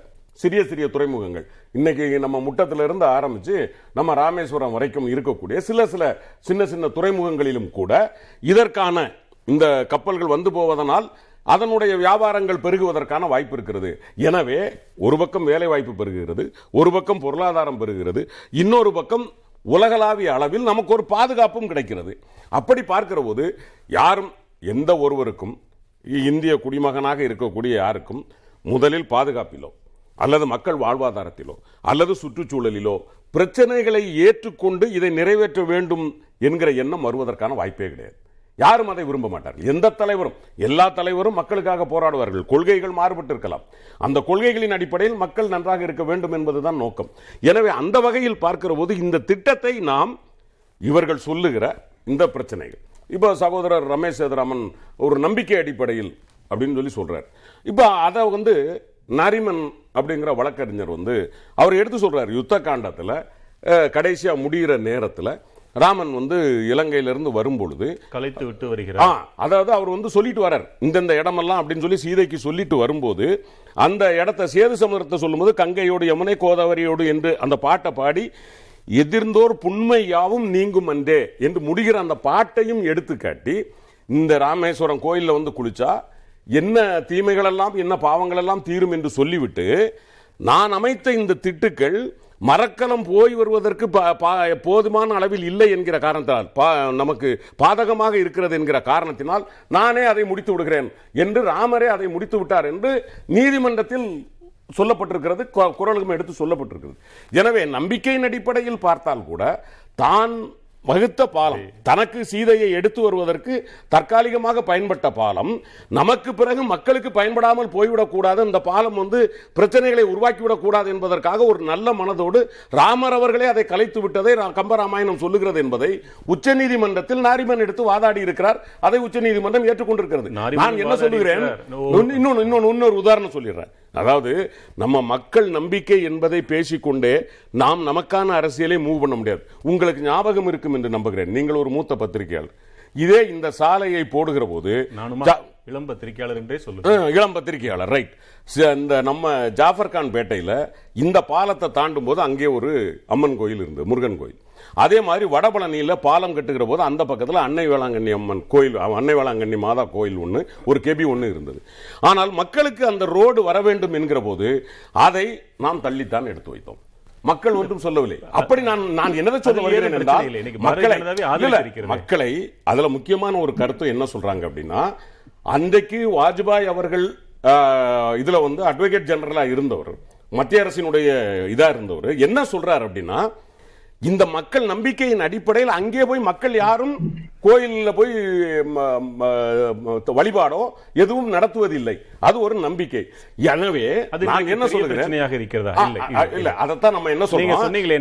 Speaker 7: சிறிய சிறிய துறைமுகங்கள். இன்னைக்கு நம்ம முட்டத்திலிருந்து இருந்து நம்ம ராமேஸ்வரம் வரைக்கும் இருக்கக்கூடிய சில சில சின்ன சின்ன துறைமுகங்களிலும் கூட இதற்கான இந்த கப்பல்கள் வந்து போவதனால் அதனுடைய வியாபாரங்கள் பெருகுவதற்கான வாய்ப்பு இருக்கிறது. எனவே ஒரு பக்கம் வேலை வாய்ப்பு பெருகுகிறது ஒரு பக்கம் பொருளாதாரம் பெருகிறது இன்னொரு பக்கம் உலகளாவிய அளவில் நமக்கு ஒரு பாதுகாப்பும் கிடைக்கிறது. அப்படி பார்க்கிற போது யாரும் எந்த ஒருவருக்கும் இந்திய குடிமகனாக இருக்கக்கூடிய யாருக்கும் முதலில் பாதுகாப்பிலோ அல்லது மக்கள் வாழ்வாதாரத்திலோ அல்லது சுற்றுச்சூழலிலோ பிரச்சனைகளை ஏற்றுக்கொண்டு இதை நிறைவேற்ற வேண்டும் என்கிற எண்ணம் வருவதற்கான வாய்ப்பே கிடையாது. யாரும் அதை விரும்ப மாட்டார்கள். எந்த தலைவரும் எல்லா தலைவரும் மக்களுக்காக போராடுவார்கள். கொள்கைகள் மாறுபட்டு இருக்கலாம். அந்த கொள்கைகளின் அடிப்படையில் மக்கள் நன்றாக இருக்க வேண்டும் என்பதுதான் நோக்கம். எனவே அந்த வகையில் பார்க்கிற போது இந்த திட்டத்தை நாம் இவர்கள் சொல்லுகிற இந்த பிரச்சனைகள். இப்போ சகோதரர் ரமேஷ் சேதராமன் ஒரு நம்பிக்கை அடிப்படையில் அப்படின்னு சொல்லி சொல்றார். இப்போ அதை வந்து நரிமன் அப்படிங்கிற வழக்கறிஞர் வந்து அவர் எடுத்து சொல்கிறார் யுத்த காண்டத்தில் கடைசியாக முடிகிற நேரத்தில் ராமன் வந்து இலங்கையிலிருந்து வரும் பொழுது
Speaker 3: கலைத்து விட்டு வருகிறார்.
Speaker 7: அதாவது அவர் வந்து சொல்லிட்டு வரார். இந்தந்த இடமெல்லாம் அப்படின்னு சொல்லி சீதைக்கு சொல்லிட்டு வரும்போது அந்த இடத்த சேது சமுதிரத்தை சொல்லும்போது கங்கையோடு யமுனை கோதாவரியோடு என்று அந்த பாட்டை பாடி எதிர்ந்தோர் புண்மை யாவும் நீங்கும் அன்றே என்று முடிகிற அந்த பாட்டையும் எடுத்து காட்டி இந்த ராமேஸ்வரம் கோயில்ல வந்து குளிச்சா என்ன தீமைகளெல்லாம் என்ன பாவங்களெல்லாம் தீரும் என்று சொல்லிவிட்டு நான் அமைத்த இந்த திட்டுக்கள் மரக்கலம் போய் வருவதற்கு பா- போதுமான அளவில் இல்லை என்கிற காரணத்தினால் பா- நமக்கு பாதகமாக இருக்கிறது என்கிற காரணத்தினால் நானே அதை முடித்து விடுகிறேன் என்று ராமரே அதை முடித்து விட்டார் என்று நீதிமன்றத்தில் சொல்லப்பட்டிருக்கிறது கு- குரலுக்கும் எடுத்து சொல்லப்பட்டிருக்கிறது. எனவே நம்பிக்கையின் அடிப்படையில் பார்த்தால் கூட தான் வகுத்த பாலம். தனக்கு சீதையை எடுத்து வருவதற்கு தற்காலிகமாக பயன்பட்ட பாலம். நமக்கு பிறகு மக்களுக்கு பயன்படாமல் போய்விடக்கூடாது. இந்த பாலம் வந்து பிரச்சனைகளை உருவாக்கிவிடக் கூடாது என்பதற்காக ஒரு நல்ல மனதோடு ராமர் அவர்களே அதை கலைத்து விட்டதை கம்பராமாயணம் சொல்லுகிறது என்பதை உச்சநீதிமன்றத்தில் நாரிமன் எடுத்து வாதாடி இருக்கிறார். அதை உச்சநீதிமன்றம் ஏற்றுக்கொண்டிருக்கிறது. நான் என்ன சொல்லுகிறேன். இன்னொன்னு இன்னொன்னு இன்னொரு உதாரணம் சொல்லிடுறேன். அதாவது நம்ம மக்கள் நம்பிக்கை என்பதை பேசிக்கொண்டே நாம் நமக்கான அரசியலை மூவ் பண்ண முடியாது. உங்களுக்கு ஞாபகம் இருக்கும் என்று நம்புகிறேன். நீங்கள் ஒரு மூத்த பத்திரிகையாளர். இதே இந்த சாலையை போடுகிற போது
Speaker 3: இளம் பத்திரிகையாளர் என்றே சொல்லுங்க.
Speaker 7: இளம் பத்திரிகையாளர் ரைட் இந்த நம்ம ஜாஃபர் கான் பேட்டையில் இந்த பாலத்தை தாண்டும் போது அங்கே ஒரு அம்மன் கோயில் இருந்தது முருகன் கோயில். அதே மாதிரி வடபழனியில் பாலம் கட்டுகிற போது அந்த பக்கத்தில் அன்னை வேளாங்கண்ணி அம்மன் கோயில் அன்னை வேளாங்கண்ணி மாதா கோயில் ஒன்று ஒரு கெபி ஒன்று இருந்தது. ஆனால் மக்களுக்கு அந்த ரோடு வர வேண்டும் என்கிற போது அதை நாம் தள்ளித்தான் எடுத்து வைத்தோம். மக்கள் ஒன்றும் சொல்லவில்லை. அப்படி நான் நான் என்னதை சொல்ல வருகிறேன் என்றால் மக்களை. மக்களை அதுல முக்கியமான ஒரு கருத்து என்ன சொல்றாங்க அப்படின்னா அன்றைக்கு வாஜ்பாய் அவர்கள் இதுல வந்து அட்வொகேட் ஜெனரலா இருந்தவர் மத்திய அரசினுடைய இதா இருந்தவர் என்ன சொல்றாரு அப்படின்னா இந்த மக்கள் நம்பிக்கையின் அடிப்படையில் அங்கே போய் மக்கள் யாரும் கோயிலில் போய் வழிபாடோ எதுவும் நடத்துவதில்லை. அது ஒரு நம்பிக்கை. எனவே
Speaker 3: அது
Speaker 7: நான் என்ன சொல்லுகிறேன்?
Speaker 3: இருக்கிறதா? இல்லை
Speaker 7: அதைத்தான் நம்ம என்ன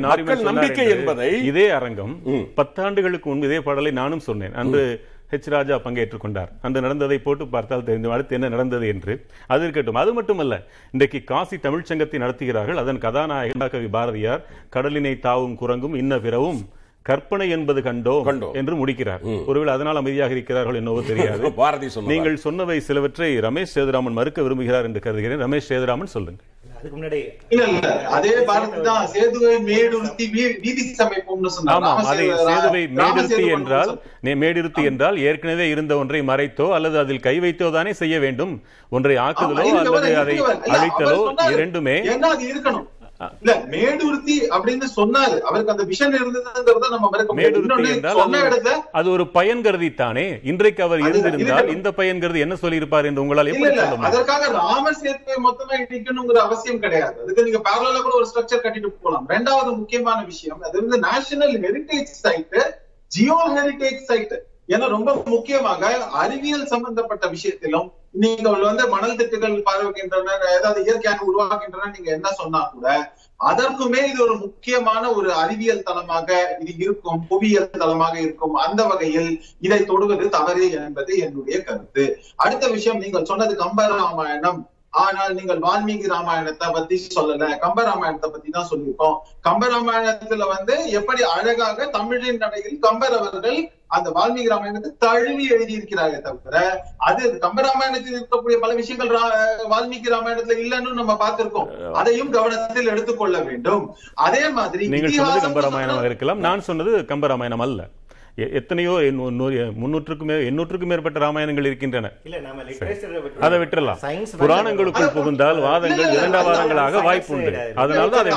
Speaker 3: நாரிமன்
Speaker 7: மக்கள் நம்பிக்கை. என்பதை
Speaker 3: இதே அரங்கம் பத்தாண்டுகளுக்கு முன்பு இதே பாடலை நானும் சொன்னேன். அன்று ஹெச் ராஜா பங்கேற்றுக் கொண்டார். அன்று நடந்ததை போட்டு பார்த்தால் தெரிந்து அடுத்து என்ன நடந்தது என்று. அது இருக்கட்டும். அது மட்டுமல்ல இன்றைக்கு காசி தமிழ்ச் சங்கத்தை நடத்துகிறார்கள். அதன் கதாநாயகன் கவி பாரதியார் கடலினை தாவும் குரங்கும் இன்ன பிறவும் கற்பனை என்பது கண்டோம். என்று முடிக்கிறார். ஒருவேளை அதனால் அமைதியாக இருக்கிறார்கள் என்னவோ தெரியாது.
Speaker 7: பாரதி?
Speaker 3: நீங்கள் சொன்னவை சிலவற்றை ரமேஷ் சேதுராமன் மறுக்க விரும்புகிறார் என்று கருதுகிறேன். ரமேஷ் சேதுராமன் சொல்லுங்க
Speaker 4: அதுக்கு முன்னாடி
Speaker 6: இல்ல இல்ல. அதே பாரதி தான் சேதுவை சமைப்போம்னு சொன்னார்.
Speaker 3: ஆமாம் அதை சேதுவை மேடிருத்தி என்றால் மேடிருத்தி என்றால் ஏற்கனவே இருந்த ஒன்றை மறைத்தோ அல்லது அதில் கை வைத்தோ தானே செய்ய வேண்டும். ஒன்றை ஆக்குதலோ
Speaker 6: ஆமா,
Speaker 3: அல்லது அதை அழித்தலோ. இரண்டுமே
Speaker 6: இருக்கணும். இல்ல மேடுறுத்தி அப்படின்னு சொன்னாரு. அவருக்கு அந்த விஷன் இருந்ததுங்கிறத நம்ம மறக்க
Speaker 3: மேடிருத்தி என்றால் அது- ஒரு பயன் கருதித்தானே? இன்றைக்கு அவர் இருந்திருந்தால். இந்த பயன் கருதி என்ன சொல்லியிருப்பார் என்று உங்களால் எப்படி சொல்ல
Speaker 6: அதற்காக ராமர் சேத்துவை மொத்தமா இடிக்கணுங்கிற அவசியம் கிடையாது. அதுக்கு நீங்க பேரலா கூட ஒரு ஸ்ட்ரக்சர் கட்டிட்டு போலாம். ரெண்டாவது முக்கியமான விஷயம் அது வந்து national heritage site geo heritage site ஏன்னா ரொம்ப முக்கியமாக அறிவியல் சம்பந்தப்பட்ட விஷயத்திலும் நீங்கள் வந்து மணல் திட்டுகள் பார்வைக்கின்றன ஏதாவது இயற்கையாக உருவாக்கின்றன நீங்க என்ன சொன்னா கூட அதற்குமே இது ஒரு முக்கியமான ஒரு அறிவியல் தளமாக இது இருக்கும் புவியியல் தளமாக இருக்கும். அந்த வகையில் இதை தொடுவது தவறு என்பது என்னுடைய கருத்து. அடுத்த விஷயம் நீங்கள் சொன்னது கம்ப ராமாயணம். ஆனால் நீங்கள் வால்மீகி ராமாயணத்தை பத்தி சொல்லல. கம்பராமாயணத்தை பத்தி தான் சொல்லியிருக்கோம். கம்பராமாயணத்துல வந்து எப்படி அழகாக தமிழின் நடையில் கம்பர் அவர்கள் அந்த வால்மீகி ராமாயணத்தை தழுவி எழுதியிருக்கிறாரே தவிர அது கம்ப ராமாயணத்தில் இருக்கக்கூடிய பல விஷயங்கள் வால்மீகி ராமாயணத்துல இல்லைன்னு நம்ம பார்த்திருக்கோம். அதையும் கவனத்தில் எடுத்துக்கொள்ள வேண்டும். அதே மாதிரி
Speaker 3: நீங்கள் சொன்னது
Speaker 6: இதிகாசம்
Speaker 3: கம்பராமாயணமாக இருக்கலாம். நான் சொன்னது கம்பராமாயணம் அல்ல. எ- எத்தனையோ முன்னூற்றுக்கும் எண்ணூற்றுக்கும் மேற்பட்ட ராமாயணங்கள் இருக்கின்றன. அதை விட்டுறலாம்.
Speaker 4: Science
Speaker 3: புராணங்களுக்குள் புகுந்தால் வாதங்கள் இரண்டாவாதங்களாக
Speaker 4: Science
Speaker 3: வாய்ப்பு உண்டு. அதனால தான் அதை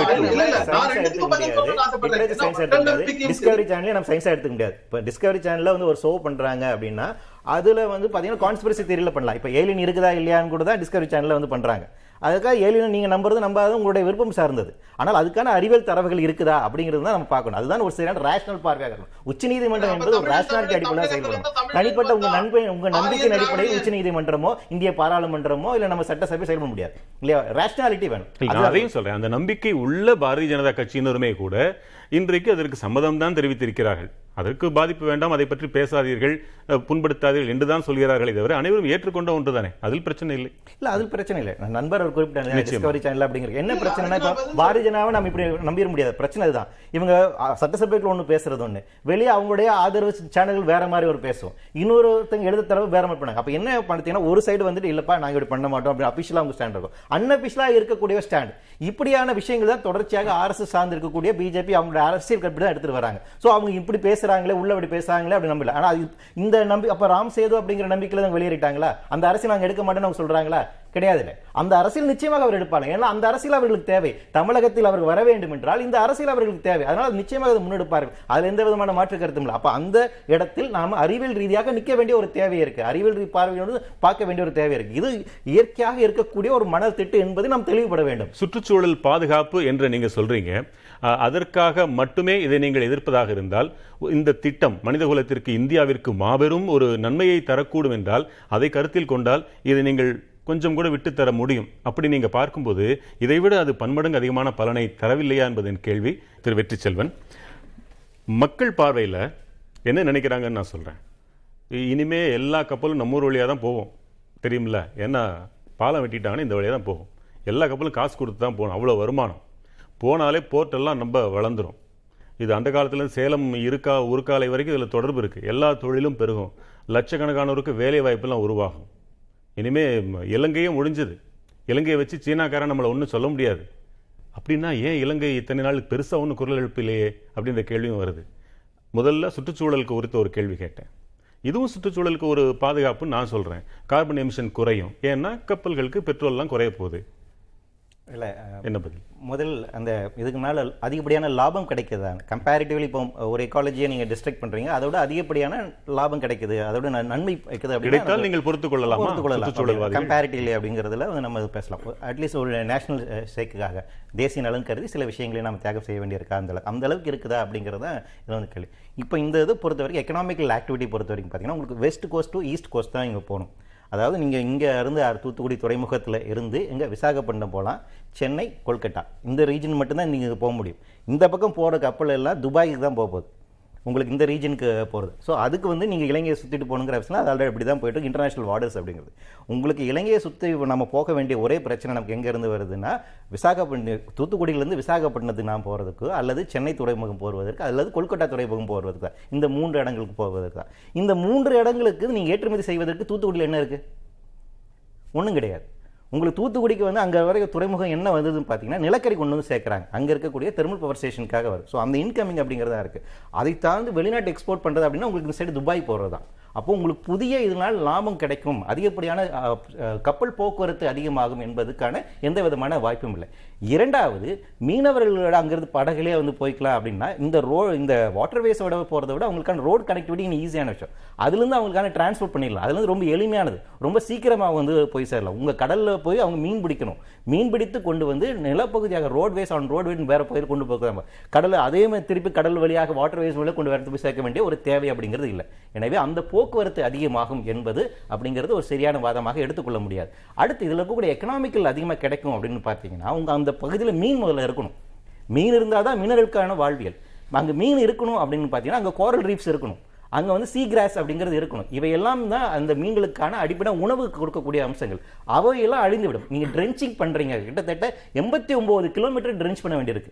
Speaker 4: டிஸ்கவரி சேனல்ல நம்ம சயின்ஸா எடுத்துக்க முடியாது. இப்போ டிஸ்கவரி சேனல்ல வந்து ஒரு ஷோ பண்றாங்க அப்படின்னா அதுல வந்து பாத்தீங்கன்னா கான்ஸ்பிரசி தியரியில பண்ணலாம். இப்போ ஏலியன் இருக்குதா இல்லையான்னு கூட தான் டிஸ்கவரி சேனல்ல வந்து பண்றாங்க. அதுக்காக ஏலியன் நீங்க நம்புறது நம்பாதது உங்களுடைய விருப்பம் சார்ந்தது. ஆனால் அதுக்கான அறிவியல் தரவுகள் இருக்குதா அப்படிங்கிறது தான் நம்ம பார்க்கணும். அதுதான் ஒரு சரியான ரேஷனல் பார்வையாக இருக்கணும். உச்சநீதிமன்றம் என்பது ஒரு ரேஷனாலிட்டி அடிப்படையில் செயல்படும். தனிப்பட்ட உங்க நண்பை உங்க நம்பிக்கையின் அடிப்படையில் உச்சநீதிமன்றமோ இந்திய பாராளுமன்றமோ இல்ல நம்ம சட்டசபை செயல்பட முடியாது. இல்லையா? ரேஷனாலிட்டி வேணும்.
Speaker 3: அதையும் சொல்றேன். அந்த நம்பிக்கை உள்ள பாரதிய ஜனதா கட்சியினருமே கூட இன்றைக்கு அதற்கு சம்மதம் தான் தெரிவித்திருக்கிறார்கள். அதற்கு பாதிப்பு வேண்டாம் அதை பற்றி பேசாதீர்கள் புண்படுத்தாதீர்கள் என்றுதான் சொல்கிறார்களே தவிர அனைவரும் ஏற்றுக்கொண்ட ஒன்றுதானே? அதில் பிரச்சனை இல்லை.
Speaker 4: இல்ல அது பிரச்சனை இல்லை. நான் நண்பர் அவர் குறிப்பிட்ட
Speaker 3: நிச்சயமா.
Speaker 4: டிஸ்கவரி சேனல் அப்படிங்கிறது என்ன பிரச்சனைனா இப்போ பாரதிய நம்ம இப்படி நம்பிட முடியாது. பிரச்சனை இதுதான் இவங்க சட்டசபைக்குள்ள ஒண்ணு பேசுறது ஒண்ணு. வெளியே அவங்களுடைய ஆதரவு சேனல்கள் வேற மாதிரி ஒரு பேசும். இன்னொருத்தங்க எழுத தரவு வேற மாதிரி பண்ணாங்க அப்ப என்ன பார்த்தீங்கன்னா ஒரு சைடு வந்துட்டு இல்லப்பா நாங்க இப்படி பண்ண மாட்டோம். அப்படி அபிஷியலா அவங்க ஸ்டாண்ட் இருக்கும். அன்அபிஷியலா இருக்கக்கூடிய ஸ்டாண்ட் இப்படியான விஷயங்கள் தான் தொடர்ச்சியாக ஆர்எஸ்எஸ் சார்ந்து இருக்கக்கூடிய பிஜேபி அவங்களுடைய அரசியல் கற்பி தான் எடுத்துகிட்டு வராங்க. ஸோ அவங்க இப்படி பேசுறாங்களே உள்ள இப்படி பேசுறாங்களே அப்படி நம்பல. ஆனா இந்த நம்பி அப்ப ராம் சேது அப்படிங்கிற நம்பிக்கையில தான் வெளியேறிட்டாங்களா? அந்த அரசியல் நாங்க எடுக்க மாட்டேன்னு அவங்க சொல்றாங்களா? கிடையாது அந்த அரசியல் நிச்சயமாக அவர் எடுப்பாங்க ஏன்னா அந்த அரசியல் அவர்களுக்கு தேவை. தமிழகத்தில் அவர் வர வேண்டும் என்றால் இந்த அரசியல் அவர்களுக்கு தேவை. அதனால் நிச்சயமாக அதை முன்னெடுப்பார்கள். அதில் எந்த விதமான மாற்று கருத்தும் இல்லை. அப்போ அந்த இடத்தில் நாம் அறிவியல் ரீதியாக நிற்க வேண்டிய ஒரு தேவை இருக்கு. அறிவியல் பார்வையோடு பார்க்க வேண்டிய ஒரு தேவை இருக்கு. இது இயற்கையாக இருக்கக்கூடிய ஒரு மணல் திட்டு என்பதை நாம் தெளிவுபட வேண்டும்.
Speaker 3: சுற்றுச்சூழல் பாதுகாப்பு என்று நீங்க சொல்றீங்க. அதற்காக மட்டுமே இதை நீங்கள் எதிர்ப்பதாக இருந்தால் இந்த திட்டம் மனிதகுலத்திற்கு இந்தியாவிற்கு மாபெரும் ஒரு நன்மையை தரக்கூடும் என்றால் அதை கருத்தில் கொண்டால் இதை நீங்கள் கொஞ்சம் கூட விட்டு தர முடியும். அப்படி நீங்க பார்க்கும்போது இதைவிட அது பன்மடங்கு அதிகமான பலனை தரவில்லையா என்பதன் கேள்வி திரு வெற்றி செல்வன் மக்கள் பார்வையில் என்ன நினைக்கிறாங்கன்னு நான் சொல்றேன். இனிமே எல்லா கப்பலும் நம்ம ஊர் வழியாக தான் போவோம். தெரியுமில்ல ஏன்னா பாலம் வெட்டிட்டாங்கன்னா இந்த வழியாக தான் போகும். எல்லா கப்பலும் காசு கொடுத்து தான் போகணும். அவ்வளோ வருமானம். போனாலே போர்ட்டெல்லாம் நம்ம வளர்ந்துரும். இது அந்த காலத்தில் சேலம் இருக்கா உருக்காலை வரைக்கும் இதில் தொடர்பு இருக்குது எல்லா தொழிலும் பெருகும். லட்சக்கணக்கானோருக்கு வேலை வாய்ப்பெல்லாம் உருவாகும். இனிமே இலங்கையும் இலங்கையே முடிஞ்சது. இலங்கையை வச்சு சீனாக்காரன் நம்மளை ஒன்றும் சொல்ல முடியாது. அப்படின்னா ஏன் இலங்கை இத்தனை நாள் பெருசாக ஒன்றும் குரல் எழுப்பில்லையே அப்படின்ற கேள்வியும் வருது. முதல்ல சுற்றுச்சூழலுக்கு குறித்த ஒரு கேள்வி கேட்டேன். இதுவும் சுற்றுச்சூழலுக்கு ஒரு பாதுகாப்புன்னு நான் சொல்கிறேன் கார்பன் எமிஷன் குறையும். ஏன்னா கப்பல்களுக்கு பெட்ரோல்லாம் குறைய போகுது.
Speaker 4: இல்லை
Speaker 3: என்ன பதில்?
Speaker 4: முதல் அந்த இதுக்கு மேலே அதிகப்படியான லாபம் கிடைக்குதா? கம்பேரிட்டிவ்லி இப்போ ஒரு எக்காலஜியை நீங்கள் டிஸ்ட்ரிக்ட் பண்ணுறீங்க அதோட அதிகப்படியான லாபம் கிடைக்குது அதோட நன்மை கிடைக்குது
Speaker 3: கிடைத்தால் நீங்கள் பொறுத்துக் கொள்ளலாமா? சுற்றுச்சூழல்வாதிகள்.
Speaker 4: கொள்ளலாம் கம்பேரிட்டிவ்லி அப்படிங்கிறதுல வந்து நம்ம பேசலாம். அட்லீஸ்ட் ஒரு நேஷனல் சேக்குக்காக தேசிய நலன் கருதி சில விஷயங்களை நம்ம தியாகம் செய்ய வேண்டியிருக்கா. அந்த அந்த அளவுக்கு இருக்குதா அப்படிங்கிறத இது வந்து கேள்வி. இப்போ இந்த இது பொறுத்த வரைக்கும் எக்கனாமிக்கல் ஆக்டிவிட்டி பொறுத்த வரைக்கும் பார்த்தீங்கன்னா உங்களுக்கு west coast to east coast தான் இங்கே போகணும். அதாவது நீங்கள் இங்கே இருந்து அ- தூத்துக்குடி துறைமுகத்தில் இருந்து இங்கே விசாகப்பட்டினம் போகலாம் சென்னை கொல்கட்டா. இந்த ரீஜன் மட்டும்தான் நீங்கள் போக முடியும். இந்த பக்கம் போகிற கப்பல் எல்லாம் துபாய்க்கு தான் போக போகுது. உங்களுக்கு இந்த ரீஜனுக்கு போகிறது ஸோ அதுக்கு வந்து நீங்கள் இலங்கையை சுற்றிட்டு போகணுங்கிற அவசியம் அது ஆல்ரெடி இப்படி தான் போயிட்டு இன்டர்நேஷனல் வார்டர்ஸ் அப்படிங்கிறது. உங்களுக்கு இலங்கையை சுற்றி நம்ம போக வேண்டிய ஒரே பிரச்சனை நமக்கு எங்கேருந்து வருதுன்னா விசாகப்பட்டினம் தூத்துக்குடியிலேருந்து விசாகப்பட்டினத்துக்கு நான் போகிறதுக்கு அல்லது சென்னை துறைமுகம் போவதற்கு அல்லது கொல்கட்டா துறைமுகம் போவதற்கு தான். இந்த மூன்று இடங்களுக்கு போவதற்கு தான். இந்த மூன்று இடங்களுக்கு நீங்கள் ஏற்றுமதி செய்வதற்கு தூத்துக்குடியில் என்ன இருக்குது ஒன்றும் கிடையாது. உங்களுக்கு தூத்துக்குடிக்கு வந்து அங்கே வரைக்கும் துறைமுகம் என்ன வந்ததுன்னு பார்த்தீங்கன்னா நிலக்கரி கொண்டு வந்து சேர்க்குறாங்க. அங்கே இருக்கக்கூடிய தெர்மல் பவர் ஸ்டேஷனுக்காக வரும். ஸோ அந்த இன்கமிங் அப்படிங்கிறதா இருக்குது அதை தாழ்ந்து வெளிநாட்டு எக்ஸ்போர்ட் பண்ணுறது அப்படின்னா உங்களுக்கு இந்த சைடு துபாய் போகிறது தான் அப்போ உங்களுக்கு புதிய இதனால் லாபம் கிடைக்கும். அதிகப்படியான கப்பல் போக்குவரத்து அதிகமாகும் என்பதுக்கான எந்த விதமான வாய்ப்பும் இல்லை. இரண்டாவது மீனவர்களோட அங்கிருந்து படகுலே வந்து போய்க்கலாம் அப்படின்னா இந்த ரோ இந்த வாட்டர்வேஸோட விட போகிறத விட அவங்களுக்கான ரோடு கனெக்டிவிட்டி இன்னும் ஈஸியான விஷயம். அதுலேருந்து அவங்களுக்கான டிரான்ஸ்போர்ட் பண்ணிடலாம். அதுலேருந்து ரொம்ப எளிமையானது. ரொம்ப சீக்கிரமாக வந்து போய் சேரலாம். உங்கள் கடலில் போய் அவங்க மீன் பிடிக்கணும். மீன் பிடித்து கொண்டு வந்து நிலப்பகுதியாக ரோட்வேஸ் ஆன் ரோட்வேஸ் வேறு பகுதியில் கொண்டு போகிறாங்க கடலை அதே மாதிரி திருப்பி கடல் வழியாக வாட்டர்வேஸ் வழியாக கொண்டு வரத்து போய் சேர்க்க வேண்டிய ஒரு தேவை அப்படிங்கிறது இல்லை. எனவே அந்த போ போக்குவரத்து அதிகமாகும் என்பது அப்படிங்கிறது ஒரு சரியான வாதமாக எடுத்துக்கொள்ள முடியாது. அடுத்து இதில் இருக்கக்கூடிய எக்கனாமிக்கல் அதிகமாக கிடைக்கும் அப்படின்னு பார்த்தீங்கன்னா உங்கள் அந்த பகுதியில் மீன் முதல்ல இருக்கணும். மீன் இருந்தால் தான் மீனர்களுக்கான வாழ்வியல். அங்கே மீன் இருக்கணும் அப்படின்னு பார்த்தீங்கன்னா அங்கே கோரல் ரீஃப்ஸ் இருக்கணும். அங்கே வந்து சீ கிராஸ் அப்படிங்கிறது இருக்கணும். இவையெல்லாம் தான் அந்த மீன்களுக்கான அடிப்படை உணவு கொடுக்கக்கூடிய அம்சங்கள். அவையெல்லாம் அழிந்துவிடும். நீங்கள் ட்ரென்ச்சிங் பண்ணுறீங்க கிட்டத்தட்ட எண்பத்தி ஒம்பது கிலோமீட்டர் ட்ரென்ச் பண்ண வேண்டியிருக்கு.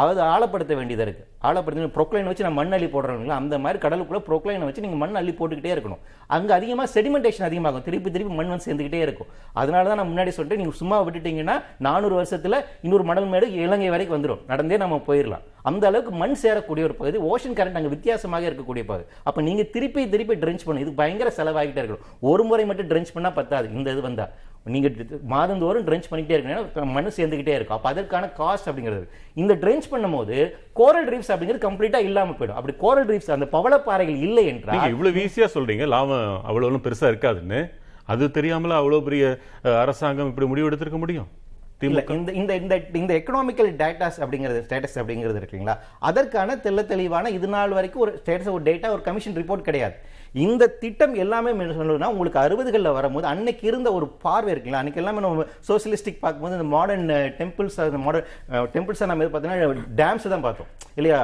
Speaker 4: அதாவது ஆழப்படுத்த வேண்டியதாக இருக்குது ஆழப்படுத்த ப்ரொக்ளைன் வச்சு நம்ம மண் அள்ளி போடுறோங்களா அந்த மாதிரி கடலுக்குள்ளே ப்ரொக்ளைனை வச்சு நீங்கள் மண் அள்ளி போட்டுக்கிட்டே இருக்கணும். அங்கே அதிகமாக செடிமெண்டேஷன் அதிகமாகும். திருப்பி திருப்பி மண் வந்து சேர்ந்துக்கிட்டே இருக்கும். அதனால தான் நான் முன்னாடி சொல்லிட்டு நீங்கள் சும்மா விட்டுட்டீங்கன்னா நானூறு வருஷத்தில் இன்னொரு மணல் மேடு இலங்கை வரைக்கும் வந்துடும் நடந்தே நம்ம போயிடலாம் அந்த அளவுக்கு மண் சேரக்கூடிய ஒரு பகுதி ஓஷன் கரண்ட் அங்கே வித்தியாசமாக இருக்கக்கூடிய பகுதி. அப்போ நீங்கள் திருப்பி திருப்பி ட்ரென்ச் பண்ணணும். இது பயங்கர செலவாகிட்டே இருக்கணும். ஒரு முறை மட்டும் ட்ரென்ச் பண்ணால் பத்தாது. இந்த இது வந்தால் நீங்கள் மாதந்தோறும் ட்ரென்ச் பண்ணிக்கிட்டே இருக்கணும் ஏன்னா மண் சேர்ந்துக்கிட்டே இருக்கும். அப்போ அதற்கான காஸ்ட் அப்படிங்கிறது. இந்த ட்ரென்ச் பண்ணும்போது கோரல் ரீஃப்ஸ் அப்படிங்கிறது கம்ப்ளீட்டாக இல்லாமல் போயிடும். அப்படி கோரல் ரீஃப்ஸ் அந்த பவளப்பாறைகள் இல்லை என்றால்
Speaker 3: நீங்க இவ்வளவு ஈஸியா சொல்றீங்க. லாபம் அவ்வளவு ஒன்றும் பெருசா இருக்காதுன்னு. அது தெரியாமல அவ்வளவு பெரிய அரசாங்கம் இப்படி முடிவு எடுத்திருக்க முடியும்?
Speaker 4: இந்த இந்த இந்த இந்த எக்கனாமிக்கல் டேட்டாஸ் அப்படிங்கிறது ஸ்டேட்டஸ் அப்படிங்கிறது இருக்குங்களா அதற்கான தெள்ள தெளிவான இது நாள் வரைக்கும் ஒரு ஸ்டேட்டஸ் ஒரு டேட்டா ஒரு கமிஷன் ரிப்போர்ட் கிடையாது. இந்த திட்டம் எல்லாமே சொல்லணும்னா உங்களுக்கு அறுபதுகளில் வரும்போது அன்னைக்கு இருந்த ஒரு பார்வை இருக்குங்களா அன்னைக்கு எல்லாமே நம்ம சோசியலிஸ்டிக் பார்க்கும்போது இந்த மாடர்ன் டெம்பிள்ஸ் அந்த மாடர்ன் டெம்பிள்ஸை நம்ம பார்த்தீங்கன்னா டேம்ஸ் தான் பார்த்தோம். இல்லையா?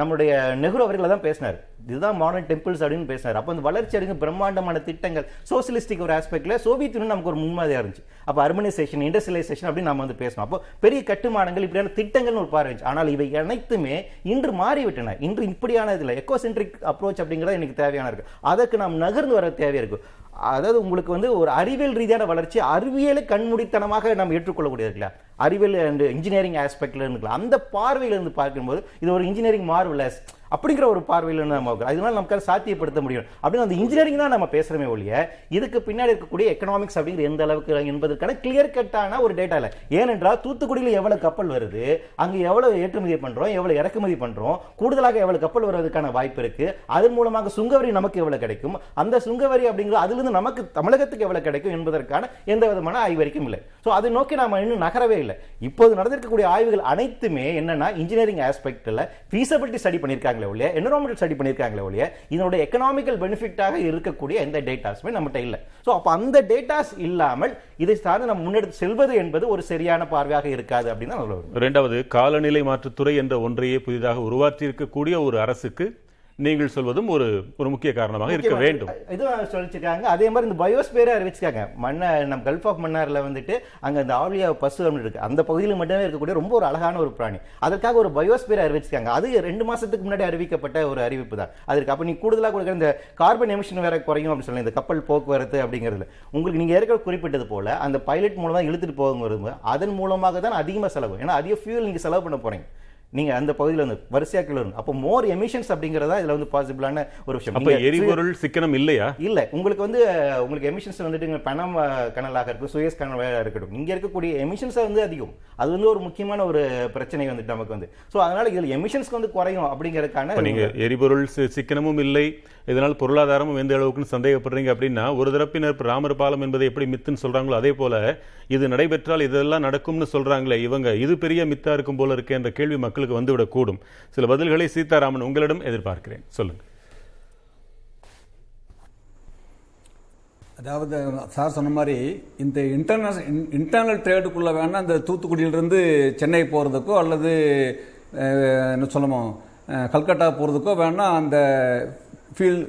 Speaker 4: நம்மளுடைய நெஹ்ரு அவர்களை தான் பேசினார். இதுதான் மாடர்ன் டெம்பிள்ஸ் அப்படின்னு பேசினார் அப்போ அந்த வளர்ச்சி அடைந்த பிரம்மாண்டமான திட்டங்கள் சோசியலிஸ்டிக் ஒரு ஆஸ்பெக்டில் சோவியத் யூனியன் நமக்கு ஒரு முன்மாதிரியாக இருந்துச்சு. அப்போ அர்பனைசேஷன் இண்டஸ்ட்ரியலைசேஷன் அப்படின்னு நம்ம வந்து பேசணும். அப்போ பெரிய கட்டுமானங்கள் இப்படியான திட்டங்கள்னு ஒரு பார்வை ஆனால் இவை அனைத்துமே இன்று மாறிவிட்டன. இன்று இப்படியான இதில் எக்கோசென்ட்ரிக் அப்ரோச் அப்படிங்கிறது எனக்கு தேவையான இருக்கு. அதற்கு நாம் நகர்ந்து வர தேவையாக இருக்குது அதாவது உங்களுக்கு வந்து ஒரு அறிவியல் ரீதியான வளர்ச்சி அறிவியலை கண்மூடித்தனமாக நம்ம ஏற்றுக்கொள்ளக்கூடியது இல்லையா அறிவியல் அண்ட் இன்ஜினியரிங் ஆஸ்பெக்ட்ல இருந்துக்கலாம் அந்த பார்வையிலிருந்து பார்க்கும்போது இது ஒரு இன்ஜினியரிங் மார்வலஸ் அப்படிங்கிற ஒரு பார்வையில் நம்ம அதனால நமக்கு சாத்தியப்படுத்த முடியும். அப்படின்னு அந்த இன்ஜினியரிங் தான் நம்ம பேசுகிறோமே ஒழிய இதுக்கு பின்னாடி இருக்கக்கூடிய எக்கனாமிக்ஸ் அப்படிங்கிற எந்த அளவுக்கு என்பதற்கான கிளியர் கட்டான ஒரு டேட்டா இல்லை. ஏனென்றால் தூத்துக்குடியில் எவ்வளவு கப்பல் வருது அங்க எவ்வளவு ஏற்றுமதி பண்றோம் எவ்வளவு இறக்குமதி பண்றோம் கூடுதலாக எவ்வளவு கப்பல் வருவதற்கான வாய்ப்பு இருக்கு அதன் மூலமாக சுங்கவரி நமக்கு எவ்வளவு கிடைக்கும் அந்த சுங்கவரி அப்படிங்கிற அதிலிருந்து நமக்கு தமிழகத்துக்கு எவ்வளவு கிடைக்கும் என்பதற்கான எந்த விதமான ஆய்வறிக்கும் இல்லை. ஸோ அதை நோக்கி நாம இன்னும் நகரவே இல்லை. இப்போது நடந்திருக்கக்கூடிய ஆய்வுகள் அனைத்துமே என்னன்னா இன்ஜினியரிங் ஆஸ்பெக்டில் ஃபீஸபிலிட்டி ஸ்டடி பண்ணியிருக்காங்களே ஒழிய என்வரான்மெண்டல் ஸ்டடி பண்ணியிருக்காங்களே ஒழிய இதனுடைய எக்கனாமிக்கல் பெனிஃபிட்டாக இருக்கக்கூடிய எந்த டேட்டாஸுமே நம்மகிட்ட இல்லை. ஸோ அப்போ அந்த டேட்டாஸ் இல்லாமல் இதை சார்ந்து நம்ம முன்னெடுத்து செல்வது என்பது ஒரு சரியான பார்வையாக இருக்காது அப்படின்னு
Speaker 3: ரெண்டாவது காலநிலை மாற்றுத்துறை என்ற ஒன்றையே புதிதாக உருவாற்றி இருக்கக்கூடிய ஒரு அரசுக்கு நீங்கள் சொல்வதும் ஒரு ஒரு முக்கிய காரணமாக இருக்க வேண்டும்.
Speaker 4: இதுவும் சொல்லிச்சிருக்காங்க. அதே மாதிரி இந்த பயோஸ்பியரை அறிவிச்சிருக்காங்க மண்ண நம்ம கல்ஃப் ஆஃப் மன்னார்ல வந்துட்டு அங்க இந்த ஆலியா பசு அப்படின்னு இருக்கு. அந்த பகுதியில் மட்டுமே இருக்கக்கூடிய ரொம்ப ஒரு அழகான ஒரு பிராணி. அதற்காக ஒரு பயோஸ்பியர் அறிவிச்சிருக்காங்க. அது ரெண்டு மாசத்துக்கு முன்னாடி அறிவிக்கப்பட்ட ஒரு அறிவிப்பு தான். அதற்கு அப்ப நீ கூடுதலா கொடுக்குற இந்த கார்பன் எமிஷன் வேற குறையும் அப்படின்னு சொல்லி இந்த கப்பல் போக்குவரத்து அப்படிங்கிறதுல உங்களுக்கு நீங்க ஏற்கனவே குறிப்பிட்டது போல அந்த பைலட் மூலமா இழுத்துட்டு போகும்போது அதன் மூலமாக தான் அதிகமாக செலவு. ஏன்னா அதிக ஃபியூல் நீங்க செலவு பண்ண போறீங்க. நீங்க அந்த பகுதியில் வந்து வரிசையா கிலோ அப்போ மோர் எமிஷன்ஸ் அப்படிங்கிறதா இதுல வந்து பாசிபிளான ஒரு விஷயம்.
Speaker 3: அப்ப எரிபொருள் சிக்கனம் இல்லையா?
Speaker 4: இல்ல. உங்களுக்கு வந்து உங்களுக்கு எமிஷன்ஸ் வந்துட்டு பணம் கனலாக இருக்கும் சுயஸ் கனலாக இருக்கட்டும். இங்க இருக்கக்கூடிய எமிஷன்ஸ் வந்து அதிகம். அது வந்து ஒரு முக்கியமான ஒரு பிரச்சனை வந்துட்டு நமக்கு வந்து. சோ அதனால இதுல எமிஷன்ஸ் வந்து குறையும் அப்படிங்கறதுக்கான
Speaker 3: இப்ப நீங்க எரிபொருள் சிக்கனமும் இல்லை. இதனால் பொருளாதாரமும் எந்த அளவுக்குன்னு சந்தேகப்படுறீங்க அப்படின்னா ஒரு தரப்பினர் ராமர் பாலம் என்பதை எப்படி மித்துன்னு சொல்றாங்களோ அதே போல இது நடைபெற்றால் இதெல்லாம் நடக்கும்னு சொல்றாங்களே இவங்க இது பெரிய மித்தா இருக்கும் போல இருக்கே என்ற கேள்வி மக்களுக்கு வந்துவிடக்கூடும். சில பதில்களை சீதாராமன் உங்களிடம் எதிர்பார்க்கிறேன். சொல்லுங்க.
Speaker 5: அதாவது சார் சொன்ன மாதிரி இந்த இன்டர்நேஷனல் இன்டர்னல் ட்ரேடுக்குள்ளே வேணால் இந்த தூத்துக்குடியிலிருந்து சென்னை போகிறதுக்கோ அல்லது என்ன சொல்லமோ கல்கட்டா போகிறதுக்கோ வேணால் அந்த ஃபீல்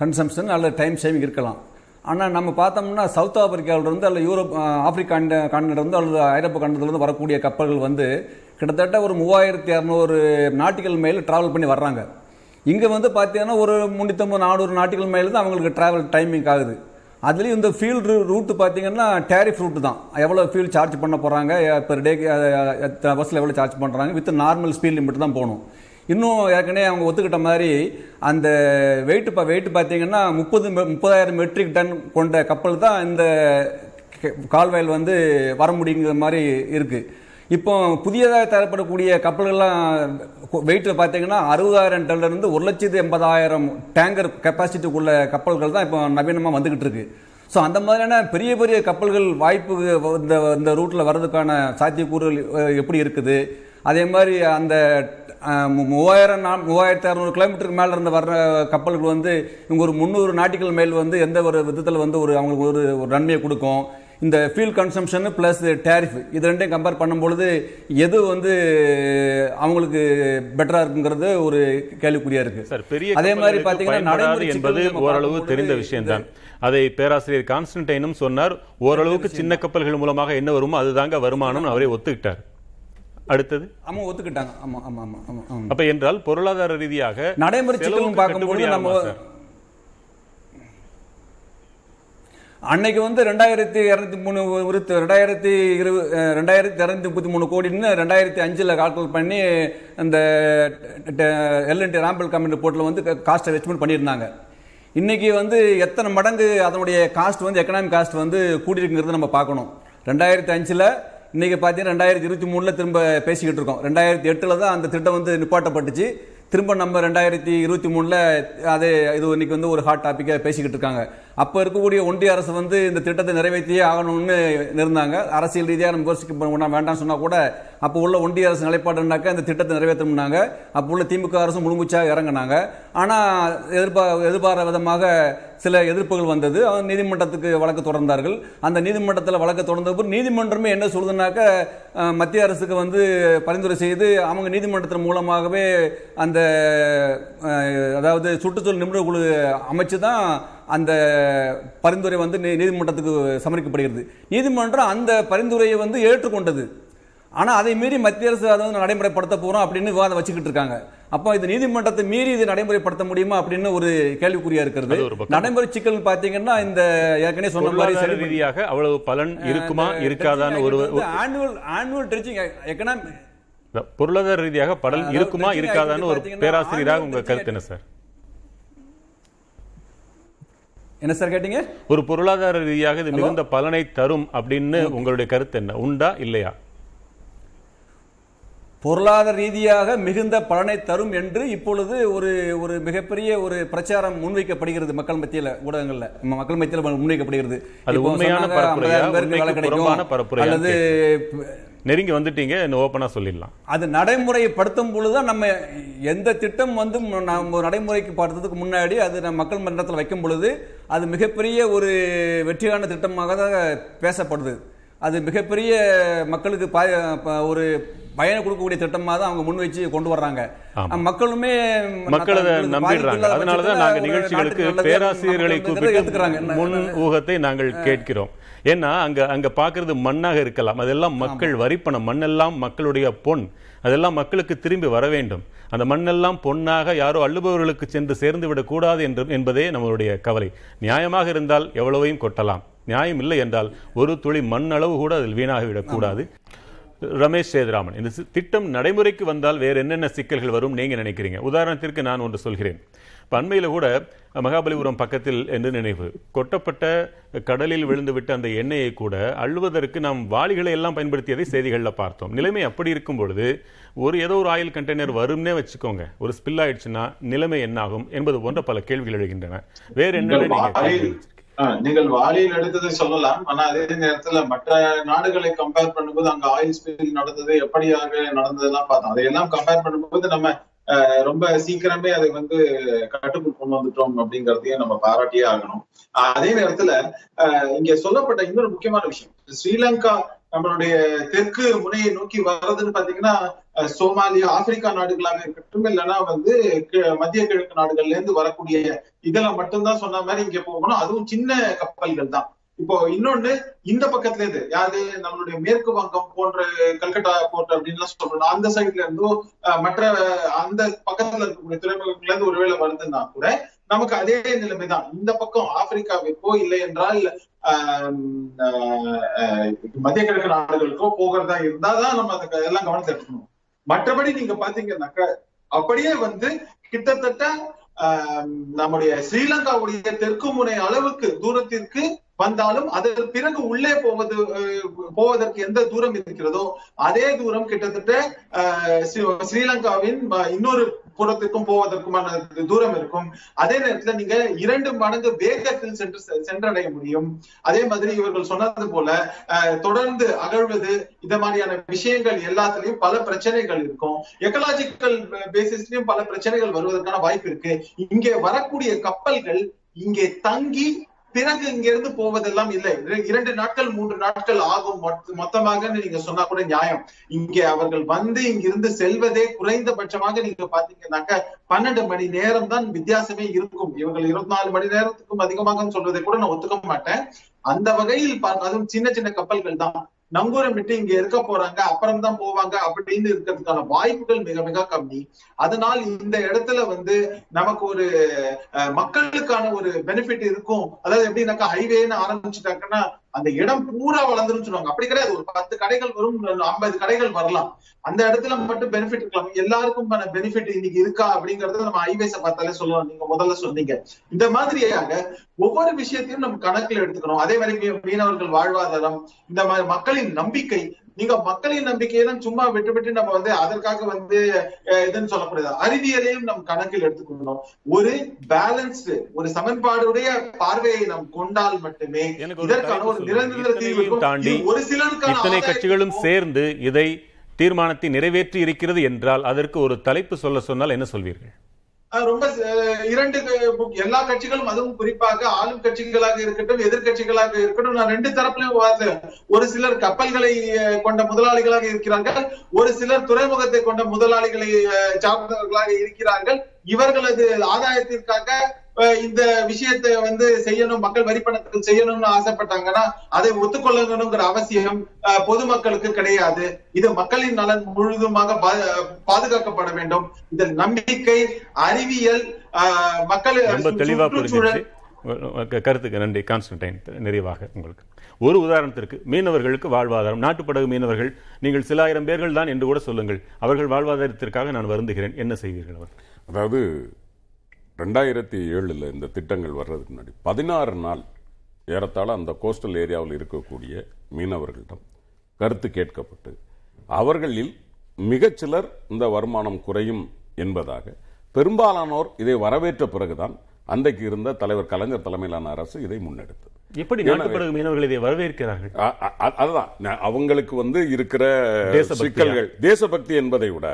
Speaker 5: கன்சம்ஷன் அல்லது டைம் சேவிங் இருக்கலாம். ஆனால் நம்ம பார்த்தோம்னா சவுத் ஆப்பிரிக்காவிலிருந்து அல்லது யூரோப் ஆப்பிரிக்கா கண்டிலிருந்து அல்லது ஐரோப்பா கண்டத்திலிருந்து வரக்கூடிய கப்பல்கள் வந்து கிட்டத்தட்ட ஒரு மூவாயிரத்தி இரநூறு நாட்டுகள் மைல் ட்ராவல் பண்ணி வர்றாங்க. இங்கே வந்து பார்த்தீங்கன்னா ஒரு முந்நூற்றம்பது நானூறு நாட்டுகள் மைல் தான் அவங்களுக்கு ட்ராவல் டைமிங் ஆகுது. அதுலேயும் இந்த ஃபியூல் ரூட்டு பார்த்தீங்கன்னா டேரிஃப் ரூட்டு தான். எவ்வளோ ஃபியூல் சார்ஜ் பண்ண போகிறாங்க பெர் டேக்கு பஸ்ஸில் எவ்வளோ சார்ஜ் பண்ணுறாங்க வித் நார்மல் ஸ்பீட் லிமிட் தான் போகணும். இன்னும் ஏற்கனவே அவங்க ஒத்துக்கிட்ட மாதிரி அந்த வெயிட் இப்போ வெயிட் பார்த்தீங்கன்னா முப்பது முப்பதாயிரம் மெட்ரிக் டன் கொண்ட கப்பல் தான் இந்த கால்வாயில் வந்து வர முடியுங்கிற மாதிரி இருக்குது இப்போ புதியதாக தரப்படக்கூடிய கப்பல்கள்லாம் வெயிட்டில் பார்த்தீங்கன்னா அறுபதாயிரம் டன்லேருந்து ஒரு லட்சத்து எண்பதாயிரம் டேங்கர் கெப்பாசிட்டிக்குள்ள கப்பல்கள் தான் இப்போ நவீனமாக வந்துக்கிட்டு இருக்கு. ஸோ அந்த மாதிரியான பெரிய பெரிய கப்பல்கள் வாய்ப்பு இந்த இந்த ரூட்டில் வர்றதுக்கான சாத்தியக்கூறுகள் எப்படி இருக்குது? அதே மாதிரி அந்த மூவாயிரம் நா- மூவாயிரத்தி அறநூறு கிலோமீட்டருக்கு மேலே இருந்து வர்ற கப்பல்கள் வந்து இவங்க ஒரு முந்நூறு நாட்டிகள் மேல் வந்து எந்த ஒரு விதத்தில் வந்து ஒரு அவங்களுக்கு ஒரு ஒரு நன்மையை கொடுக்கும். இந்த ஃபியூல் கன்சம்ஷன் ப்ளஸ் டேரிஃப் இது ரெண்டையும் கம்பேர் பண்ணும்பொழுது எது வந்து அவங்களுக்கு பெட்டரா இருக்குங்கிறது ஒரு கேள்விக்குறியா இருக்கு.
Speaker 3: சார் பெரிய
Speaker 5: அதே மாதிரி
Speaker 3: பயன்படாது
Speaker 5: நடைமுறை
Speaker 3: என்பது ஓரளவு தெரிந்த விஷயம்தான். அதை பேராசிரியர் கான்ஸ்டன்டைனும் சொன்னார் ஓரளவுக்கு சின்ன கப்பல்கள் மூலமாக என்ன வருமோ அதுதாங்க வருமானம் அவரே ஒத்துக்கிட்டார். அடுத்தது?
Speaker 5: ஆமா ஒத்துக்கிட்டாங்க. ஆமா ஆமா ஆமா ஆமா
Speaker 3: அப்ப என்றால் பொருளாதார ரீதியாக
Speaker 5: நடைமுறை சிக்கலும் பார்க்கும்போது நம்ம? அன்னைக்கு வந்து ரெண்டாயிரத்தி இரநூத்தி மூணு விருத்து ரெண்டாயிரத்தி இருபது ரெண்டாயிரத்தி இரநூத்தி முப்பத்தி மூணு கோடின்னு ரெண்டாயிரத்தி அஞ்சில் கால்குலேட் பண்ணி அந்த எல்என்டி ராம்பல் கம்பெனி ரிப்போர்ட்டில் வந்து காஸ்ட் அட்ஜஸ்ட்மெண்ட் பண்ணியிருந்தாங்க. இன்னைக்கு வந்து எத்தனை மடங்கு அதனுடைய காஸ்ட் வந்து எக்கனாமிக் காஸ்ட் வந்து கூடியிருக்குங்கிறத நம்ம பார்க்கணும். ரெண்டாயிரத்தி அஞ்சில் இன்னைக்கு பார்த்தீங்கன்னா ரெண்டாயிரத்தி இருபத்தி மூணில் திரும்ப பேசிக்கிட்டு இருக்கோம். ரெண்டாயிரத்தி எட்டில் தான் அந்த திட்டம் வந்து நிப்பாட்டப்பட்டுச்சு. திரும்ப நம்ம ரெண்டாயிரத்தி இருபத்தி மூணில் அது இது இன்னைக்கு வந்து ஒரு ஹாட் டாப்பிக்காக பேசிக்கிட்டு இருக்காங்க. அப்போ இருக்கக்கூடிய ஒன்றிய அரசு வந்து இந்த திட்டத்தை நிறைவேற்றியே ஆகணும்னு இருந்தாங்க. அரசியல் ரீதியாக நம்ம யோசிக்க பண்ண வேண்டாம்னு சொன்னால் கூட அப்போ உள்ள ஒன்றிய அரசு நிலைப்பாடுனாக்கா இந்த திட்டத்தை நிறைவேற்றணும்னாங்க அப்போ உள்ள திமுக அரசு முழுமுச்சாக இறங்கினாங்க. ஆனால் எதிர்பார் எதிர்பாராத விதமாக சில எதிர்ப்புகள் வந்தது. நீதிமன்றத்துக்கு வழக்கு தொடர்ந்தார்கள். அந்த நீதிமன்றத்தில் வழக்கு தொடர்ந்த நீதிமன்றமே என்ன சொல்லுதுனாக்க மத்திய அரசுக்கு வந்து பரிந்துரை செய்து அவங்க நீதிமன்றத்தின் மூலமாகவே அந்த அதாவது சுற்றுச்சூழல் நிபுணர் குழு அமைச்சு தான் அந்த பரிந்துரை வந்து நீ- நீதிமன்றத்துக்கு சமர்ப்பிக்கப்படுகிறது. நீதிமன்றம் அந்த பரிந்துரையை வந்து ஏற்றுக்கொண்டது. ஆனா அதை மீறி மத்திய அரசு அதை வந்து நடைமுறைப்படுத்த போறோம் அப்படின்னு விவாதம் வச்சுக்கிட்டு இருக்காங்க. அப்போ இது நீதிமன்றத்தை மீறி இது நடைமுறைப்படுத்த முடியுமா அப்படின்னு ஒரு கேள்விக்குறியா இருக்கிறது. நடைமுறை சிக்கல் பாத்தீங்கன்னா இந்த ஏற்கனவே சொன்ன மாதிரி
Speaker 3: ரீதியாக அவ்வளவு பலன் இருக்குமா இருக்காதான்னு ஒரு
Speaker 5: ஆனுவல் ஆனுவல் ட்ரெச்சிங் எக்கனாமி
Speaker 3: பொருளாதார ரீதியாக பலன் இருக்குமா இருக்காதான்னு ஒரு பேராசிரியராக உங்க கருத்து என்ன சார்?
Speaker 5: என்ன சார் கேட்டீங்க?
Speaker 3: ஒரு பொருளாதார ரீதியாக இது மிகுந்த பலனை தரும் அப்படின்னு உங்களுடைய கருத்து என்ன? உண்டா இல்லையா?
Speaker 5: பொருளாதார ரீதியாக மிகுந்த பலனை தரும் என்று இப்பொழுது ஒரு ஒரு மிகப்பெரிய ஒரு பிரச்சாரம் முன்வைக்கப்படுகிறது மக்கள் மத்தியில ஊடகங்கள்ல. நம்ம மக்கள் மத்தியில முன்வைக்கப்படுகிறது.
Speaker 3: அது
Speaker 5: இப்போ
Speaker 3: உண்மையான
Speaker 5: சொன்னாங்க,
Speaker 3: பரப்புரையா?
Speaker 5: 50,000 பேருக்கு வேலை
Speaker 3: உண்மைக்கு புறம்பான
Speaker 5: கிடைக்கும்
Speaker 3: பரப்புரையான்னு
Speaker 5: அல்லது
Speaker 3: நெருங்கி வந்துட்டீங்க ஓப்பனா சொல்லிடலாம்.
Speaker 5: அது நடைமுறைப்படுத்தும் பொழுதுதான் நம்ம எந்த திட்டம் வந்து நம்ம நடைமுறைக்கு படுறதுக்கு முன்னாடி அது நம்ம மக்கள் மன்றத்தில் வைக்கும் பொழுது அது மிகப்பெரிய ஒரு வெற்றியான திட்டமாக தான் பேசப்படுது. அது மிகப்பெரிய மக்களுக்கு ப- ஒரு பயனை கொடுக்கக்கூடிய திட்டமா தான் அவங்க முன் வச்சு கொண்டு வர்றாங்க. மக்களுமே
Speaker 3: மக்கள் நம்பிடுறாங்க அதனாலதான் நாங்க நிகழ்ச்சிகளுக்கு பேராசிரியர்களை. கூப்பிட்டு முன் ஊகத்தை நாங்கள் கேட்கிறோம். ஏன்னா அங்க அங்க பாக்குறது மண்ணாக இருக்கலாம். அதெல்லாம் மக்கள் வரிப்பணம். மண்ணெல்லாம் மக்களுடைய பொன். அதெல்லாம் மக்களுக்கு திரும்பி வர வேண்டும். அந்த மண்ணெல்லாம் பொன்னாக யாரோ அள்ளுபவர்களுக்கு சென்று சேர்ந்து விடக்கூடாது என்று என்பதே நம்மளுடைய கவலை. நியாயமாக இருந்தால் எவ்வளவையும் கொட்டலாம். நியாயம் இல்லை என்றால் ஒரு துளி மண் அளவு கூட அதில் வீணாக விடக்கூடாது ரமேஷ் சேதுராமன் இந்த திட்டம் நடைமுறைக்கு வந்தால் வேற என்னென்ன சிக்கல்கள் வரும் நீங்க நினைக்கிறீங்க? உதாரணத்திற்கு நான் ஒன்று சொல்கிறேன். இப்ப அண்மையில கூட மகாபலிபுரம் பக்கத்தில் என்று நினைவு? கொட்டப்பட்ட கடலில் விழுந்துவிட்ட அந்த எண்ணெயை கூட அள்ளுவதற்கு நாம் வாளிகளை எல்லாம் பயன்படுத்தியதை செய்திகளில் பார்த்தோம். நிலைமை அப்படி இருக்கும் பொழுது ஒரு ஏதோ ஒரு ஆயில் கண்டெய்னர் வரும்னே வச்சுக்கோங்க. ஒரு ஸ்பில் ஆயிடுச்சுன்னா நிலைமை என்னாகும் என்பது போன்ற பல கேள்விகள் எழுகின்றன. வேற என்ன
Speaker 6: நீங்கள் வாலியில் நீங்கள் எடுத்ததை சொல்லலாம். ஆனா அதே நேரத்துல மற்ற நாடுகளை கம்பேர் பண்ணும்போது அங்க ஆயில் ஸ்பில் நடந்தது எப்படியாக நடந்ததெல்லாம் பார்த்தோம். அதையெல்லாம் கம்பேர் பண்ணும்போது நம்ம ரொம்ப சீக்கிரமே அதை வந்து கட்டுக்குள் கொண்டு வந்துட்டோம் அப்படிங்கறதையும் நம்ம பாராட்டியே ஆகணும். அதே நேரத்துல அஹ், இங்க சொல்லப்பட்ட இன்னொரு முக்கியமான விஷயம். ஸ்ரீலங்கா நம்மளுடைய தெற்கு முனையை நோக்கி வர்றதுன்னு பாத்தீங்கன்னா சோமாலியா ஆப்பிரிக்கா நாடுகளாக இருக்கட்டும் இல்லைன்னா வந்து கி- மத்திய கிழக்கு நாடுகள்ல இருந்து வரக்கூடிய இதெல்லாம் மட்டும்தான் சொன்ன மாதிரி இங்க போகணும். அதுவும் சின்ன கப்பல்கள் தான். இப்போ இன்னொன்னு இந்த பக்கத்துல இருந்து யாரு? நம்மளுடைய மேற்கு வங்கம் போன்ற கல்கட்டா போர்ட் அப்படின்னு சொல்றோம் அந்த சைட்ல இருந்தும் மற்ற அந்த பக்கத்துல இருக்கக்கூடிய துறைமுகங்கள்ல இருந்து ஒருவேளை வருதுன்னா கூட நமக்கு அதே நிலைமைதான். இந்த பக்கம் ஆப்பிரிக்காவிற்கோ இல்லை என்றால் ஆஹ், மத்திய கிழக்கு நாடுகளுக்கோ போகிறதா இருந்தாதான் நம்ம அதை எல்லாம் கவனத்தை எடுக்கணும் மற்றபடி நீங்க பாத்தீங்கன்னாக்க அப்படியே வந்து கிட்டத்தட்ட நம்முடைய ஸ்ரீலங்காவுடைய தெற்கு முனை அளவுக்கு தூரத்திற்கு வந்தாலும் அதற்கு பிறகு உள்ளே போவது அஹ், போவதற்கு எந்த தூரம் இருக்கிறதோ அதே தூரம் கிட்டத்தட்ட ஸ்ரீலங்காவின் இன்னொரு புறத்திற்கும் போவதற்குமான தூரம் இருக்கும். அதே நேரத்துல நீங்க இரண்டு மடங்கு வேகத்தில் சென்று சென்றடைய முடியும். அதே மாதிரி இவர்கள் சொன்னது போல அஹ், தொடர்ந்து அகழ்வது இந்த மாதிரியான விஷயங்கள் எல்லாத்துலயும் பல பிரச்சனைகள் இருக்கும். எக்கலாஜிக்கல் பேசிஸ்லயும் பல பிரச்சனைகள் வருவதற்கான வாய்ப்பு இருக்கு. இங்கே வரக்கூடிய கப்பல்கள் இங்கே தங்கி பிறகு இங்க இருந்து போவதெல்லாம் இல்லை. இரண்டு நாட்கள் மூன்று நாட்கள் ஆகும். மொத்தமாக நீங்க சொன்னா கூட நியாயம். இங்கே அவர்கள் வந்து இங்கிருந்து செல்வதே குறைந்தபட்சமாக நீங்க பாத்தீங்கன்னாக்க பன்னெண்டு மணி நேரம் தான் வித்தியாசமே இருக்கும். இவர்கள் இருபத்தி நாலு மணி நேரத்துக்கும் அதிகமாக சொல்றதை கூட நான் ஒத்துக்க மாட்டேன். அந்த வகையில் பா- அதுவும் சின்ன சின்ன கப்பல்கள் தான். நங்கூரம் விட்டு இங்க இருக்க போறாங்க அப்புறம் தான் போவாங்க அப்படின்னு இருக்கிறதுக்கான வாய்ப்புகள் மிக மிக கம்மி. அதனால் இந்த இடத்துல வந்து நமக்கு ஒரு அஹ், மக்களுக்கான ஒரு பெனிஃபிட் இருக்கும். அதாவது எப்படின்னாக்கா ஹைவேன்னு ஆரம்பிச்சுட்டாங்கன்னா அந்த இடம் பூரா வளர்ந்துரும் சொல்லுவாங்க. அப்படி கிடையாது. ஒரு பத்து கடைகள் வரும் ஐம்பது கடைகள் வரலாம். அந்த இடத்துல மட்டும் பெனிஃபிட் இருக்கலாம். எல்லாருக்கும் பெனிஃபிட் இன்னைக்கு இருக்கா அப்படிங்கறத நம்ம ஐவேஸ பார்த்தாலே சொல்லலாம். நீங்க முதல்ல சொன்னீங்க. இந்த மாதிரியாக ஒவ்வொரு விஷயத்தையும் நம்ம கணக்குல எடுத்துக்கணும். அதே மாதிரி மீனவர்கள் வாழ்வாதாரம் இந்த மாதிரி மக்களின் நம்பிக்கை நீங்க மக்களின் நம்பிக்கையை தான் சும்மா விட்டு விட்டு நம்ம வந்து அதற்காக வந்து இதுன்னு சொல்லக்கூடாது. அறிவியலையும் நம் கணக்கில் எடுத்துக்கணும் ஒரு பேலன்ஸ்டு ஒரு சமன்பாடுடைய பார்வையை நாம் கொண்டால் மட்டுமே இதற்கான ஒரு. நிரந்தர தீர்வுக்கும்
Speaker 3: தாண்டி
Speaker 6: ஒரு சிலருக்கான
Speaker 3: இத்தனை கட்சிகளும் சேர்ந்து இதை தீர்மானத்தை நிறைவேற்றி இருக்கிறது என்றால் அதற்கு ஒரு தலைப்பு சொல்ல சொன்னால் என்ன சொல்வீர்கள்?
Speaker 6: ரொம்ப இரண்டு எல்லா கட்சிகளும் அதுவும் குறிப்பாக ஆளும் கட்சிகளாக இருக்கட்டும் எதிர்கட்சிகளாக இருக்கட்டும் நான் ரெண்டு தரப்புலையும் ஒரு சிலர் கப்பல்களை கொண்ட முதலாளிகளாக இருக்கிறார்கள். ஒரு சிலர் துறைமுகத்தை கொண்ட முதலாளிகளை சார்ந்தவர்களாக இருக்கிறார்கள். இவர்களது ஆதாயத்திற்காக இந்த விஷயத்தை வந்து செய்யணும் மக்கள் வரிப்பணத்தில் செய்யணும்னு ஆசைப்பட்டாங்கன்னா அதை ஒத்துக்கொள்ளணுங்கிற அவசியம் பொதுமக்களுக்கு கிடையாது. இது மக்களின் நலன் முழுதுமாக பா- பாதுகாக்கப்பட வேண்டும். இதில் நம்பிக்கை அறிவியல் மக்கள் சுற்றுச்சூழல்
Speaker 3: கருத்துக்கு நன்றி. கான்ஸ்டன்டைன் நிறைவாக உங்களுக்கு. ஒரு உதாரணத்திற்கு மீனவர்களுக்கு வாழ்வாதாரம் நாட்டுப்படகு மீனவர்கள் நீங்கள் சில ஆயிரம் பேர்கள் தான் என்று கூட சொல்லுங்கள். அவர்கள் வாழ்வாதாரத்திற்காக நான் வருந்துகிறேன். என்ன செய்வீர்கள் அவர்
Speaker 7: அதாவது ரெண்டாயிரத்தி ஏழுல இந்த திட்டங்கள் வர்றதுக்கு முன்னாடி பதினாறு நாள் ஏறத்தாழ அந்த கோஸ்டல் ஏரியாவில் இருக்கக்கூடிய மீனவர்களிடம் கருத்து கேட்கப்பட்டு அவர்களில் மிகச்சிலர் இந்த வருமானம் குறையும் என்பதாக பெரும்பாலானோர் இதை வரவேற்ற பிறகுதான் அன்றைக்கு இருந்த தலைவர் கலைஞர் தலைமையிலான அரசு இதை முன்னெடுத்தது.
Speaker 3: எப்படி நாட்டுப்படகு மீனவர்கள் இதை வரவேற்கிறார்கள்?
Speaker 7: அதுதான். அவங்களுக்கு வந்து இருக்கிற? சிக்கல்கள் தேசபக்தி என்பதை விட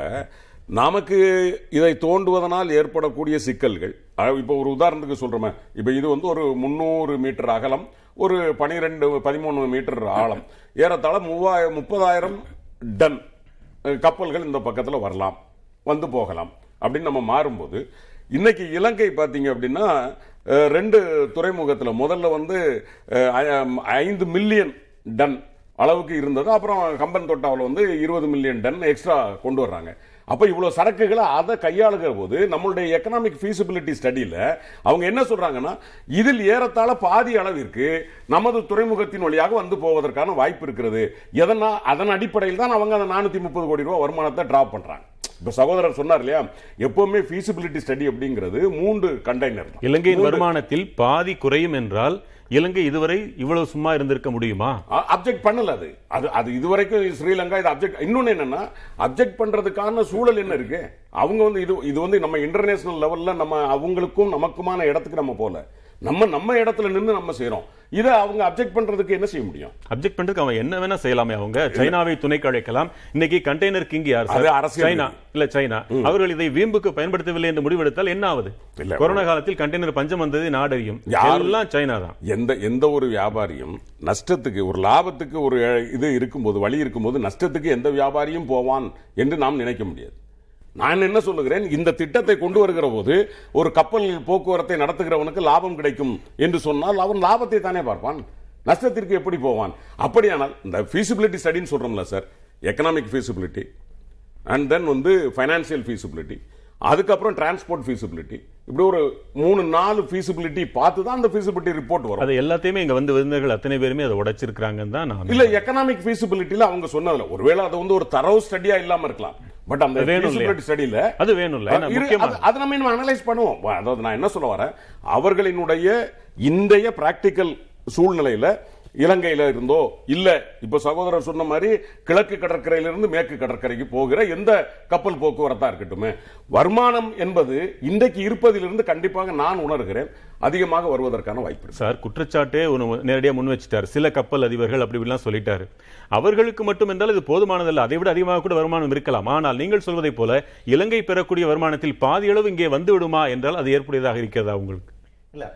Speaker 7: நமக்கு இதை தோண்டுவதனால் ஏற்படக்கூடிய சிக்கல்கள். இப்போ ஒரு உதாரணத்துக்கு சொல்றோமே. இப்போ இது வந்து ஒரு முந்நூறு மீட்டர் அகலம் ஒரு பனிரெண்டு பதிமூணு மீட்டர் ஆழம். ஏறத்தாழ மூவாயிரம் முப்பதாயிரம் டன் கப்பல்கள் இந்த பக்கத்தில் வரலாம் வந்து போகலாம் அப்படின்னு நம்ம மாறும்போது இன்னைக்கு இலங்கை பார்த்தீங்க அப்படின்னா ரெண்டு துறைமுகத்தில் முதல்ல வந்து ஐந்து மில்லியன் டன் அளவுக்கு இருந்தது. அப்புறம் கம்பன் தொட்டாவில் வந்து இருபது மில்லியன் டன் எக்ஸ்ட்ரா கொண்டு வர்றாங்க. அப்ப இவ்வளவு சரக்குகளை அதை கையாளுகிற போது நம்மளுடைய எக்கனாமிக் feasibility ஸ்டடியில அவங்க என்ன சொல்றாங்கன்னா இதில் ஏறத்தாழ பாதி அளவிற்கு நமது துறைமுகத்தின் வழியாக வந்து போவதற்கான வாய்ப்பு இருக்கிறது. எதனா அதன் அடிப்படையில் தான் அவங்க அந்த நானூத்தி முப்பது கோடி ரூபாய் வருமானத்தை டிராப் பண்றாங்க. இப்ப சகோதரர் சொன்னார் இல்லையா எப்பவுமே feasibility ஸ்டடி அப்படிங்கிறது மூன்று கண்டெய்னர்
Speaker 3: இலங்கையின் வருமானத்தில் பாதி குறையும் என்றால் இலங்கை இதுவரை இவ்வளவு சும்மா இருந்திருக்க முடியுமா?
Speaker 7: அப்ஜெக்ட் பண்ணல அது. அது அது இதுவரைக்கும் ஸ்ரீலங்கா இது அப்ஜெக்ட் இன்னொன்னு என்னன்னா அப்ஜெக்ட் பண்றதுக்கான சூழல் என்ன இருக்கு? அவங்க வந்து இது இது வந்து நம்ம இன்டர்நேஷனல் லெவல்ல நம்ம அவங்களுக்கும் நமக்குமான இடத்துக்கு நம்ம போல. நம்ம நம்ம இடத்துல நின்று நம்ம செய்றோம். இதை அவங்க அப்ஜெக்ட் பண்றதுக்கு என்ன செய்ய முடியும்?
Speaker 3: அப்ஜெக்ட் பண்றதுக்கு அவன் என்ன வேணா செய்யலாமே அவங்க. சைனாவை துணைக்கு அழைக்கலாம். இன்னைக்கு கண்டெய்னர் கிங் யார்
Speaker 7: அரசியல்.
Speaker 3: சைனா. இல்ல சைனா. அவர்கள் இதை வீம்புக்கு பயன்படுத்தவில்லை என்று முடிவெடுத்தால் என்ன ஆகுது. கொரோனா காலத்தில் கண்டெய்னர் பஞ்சம் வந்தது நாடறியும்
Speaker 7: யார்?
Speaker 3: எல்லாம் சைனா தான்.
Speaker 7: எந்த எந்த ஒரு வியாபாரியும் நஷ்டத்துக்கு ஒரு லாபத்துக்கு ஒரு இது இருக்கும்போது வழி இருக்கும்போது நஷ்டத்துக்கு எந்த வியாபாரியும் போவான் என்று நாம் நினைக்க முடியாது. நான் என்ன சொல்லுகிறேன்? இந்த திட்டத்தை கொண்டு வருகிற போது ஒரு கப்பல் போக்குவரத்தை நடத்துகிறவனுக்கு லாபம் கிடைக்கும் என்று சொன்னால் அவன் லாபத்தை தானே பார்ப்பான்? நஷ்டத்திற்கு எப்படி போவான்? அப்படியானால் இந்த feasibility ஸ்டடின்னு சொல்றோம்ல sir economic feasibility and then வந்து ஃபைனான்சியல் feasibility அதுக்கப்புறம் டிரான்ஸ்போர்ட் feasibility இப்படி ஒரு மூணு நாலு feasibility பார்த்து தான் அந்த feasibility ரிப்போர்ட் வரும்.
Speaker 3: அது எல்லாத்தையுமே இங்க வந்து விருந்தினர்கள் அத்தனை பேருமே அதை உடைச்சிருக்காங்கன்னு தான் நான்
Speaker 7: இல்ல எக்கனாமிக் feasibilityல அவங்க சொன்னதுல ஒருவேளை அது வந்து ஒரு தரவு ஸ்டடியா இல்லாம இருக்கலாம். பட் அந்த
Speaker 3: வேணும்
Speaker 7: ஸ்டடியில
Speaker 3: அது வேணும்
Speaker 7: அது நம்ம இன்னும் அனலைஸ் பண்ணுவோம். அதாவது நான் என்ன சொல்ல வரேன்? அவர்களினுடைய இன்றைய பிராக்டிக்கல் சூழ்நிலையில இலங்கையில இருந்தோ இல்ல இப்ப சகோதரர் சொன்ன மாதிரி கிழக்கு கடற்கரையிலிருந்து மேற்கு கடற்கரைக்கு போகிற எந்த கப்பல் போக்குவரத்தா இருக்கட்டுமே வருமானம் என்பது இன்றைக்கு இருப்பதிலிருந்து கண்டிப்பாக நான் உணர்கிறேன். அதிகமாக வருவதற்கான வாய்ப்பு இருக்கு.
Speaker 3: சார் குற்றச்சாட்டே ஒன்று நேரடியாக முன் வச்சிட்டார். சில கப்பல் அதிபர்கள் அப்படி இப்படிலாம் சொல்லிட்டாரு. அவர்களுக்கு மட்டும் என்றால் இது போதுமானதல்ல. அதை விட அதிகமாக கூட வருமானம் இருக்கலாம். ஆனால் நீங்கள் சொல்வதைப் போல இலங்கை பெறக்கூடிய வருமானத்தில் பாதி அளவு இங்கே வந்து விடுமா என்றால் அது ஏற்புடையதாக இருக்கிறதா உங்களுக்கு?
Speaker 4: இல்லை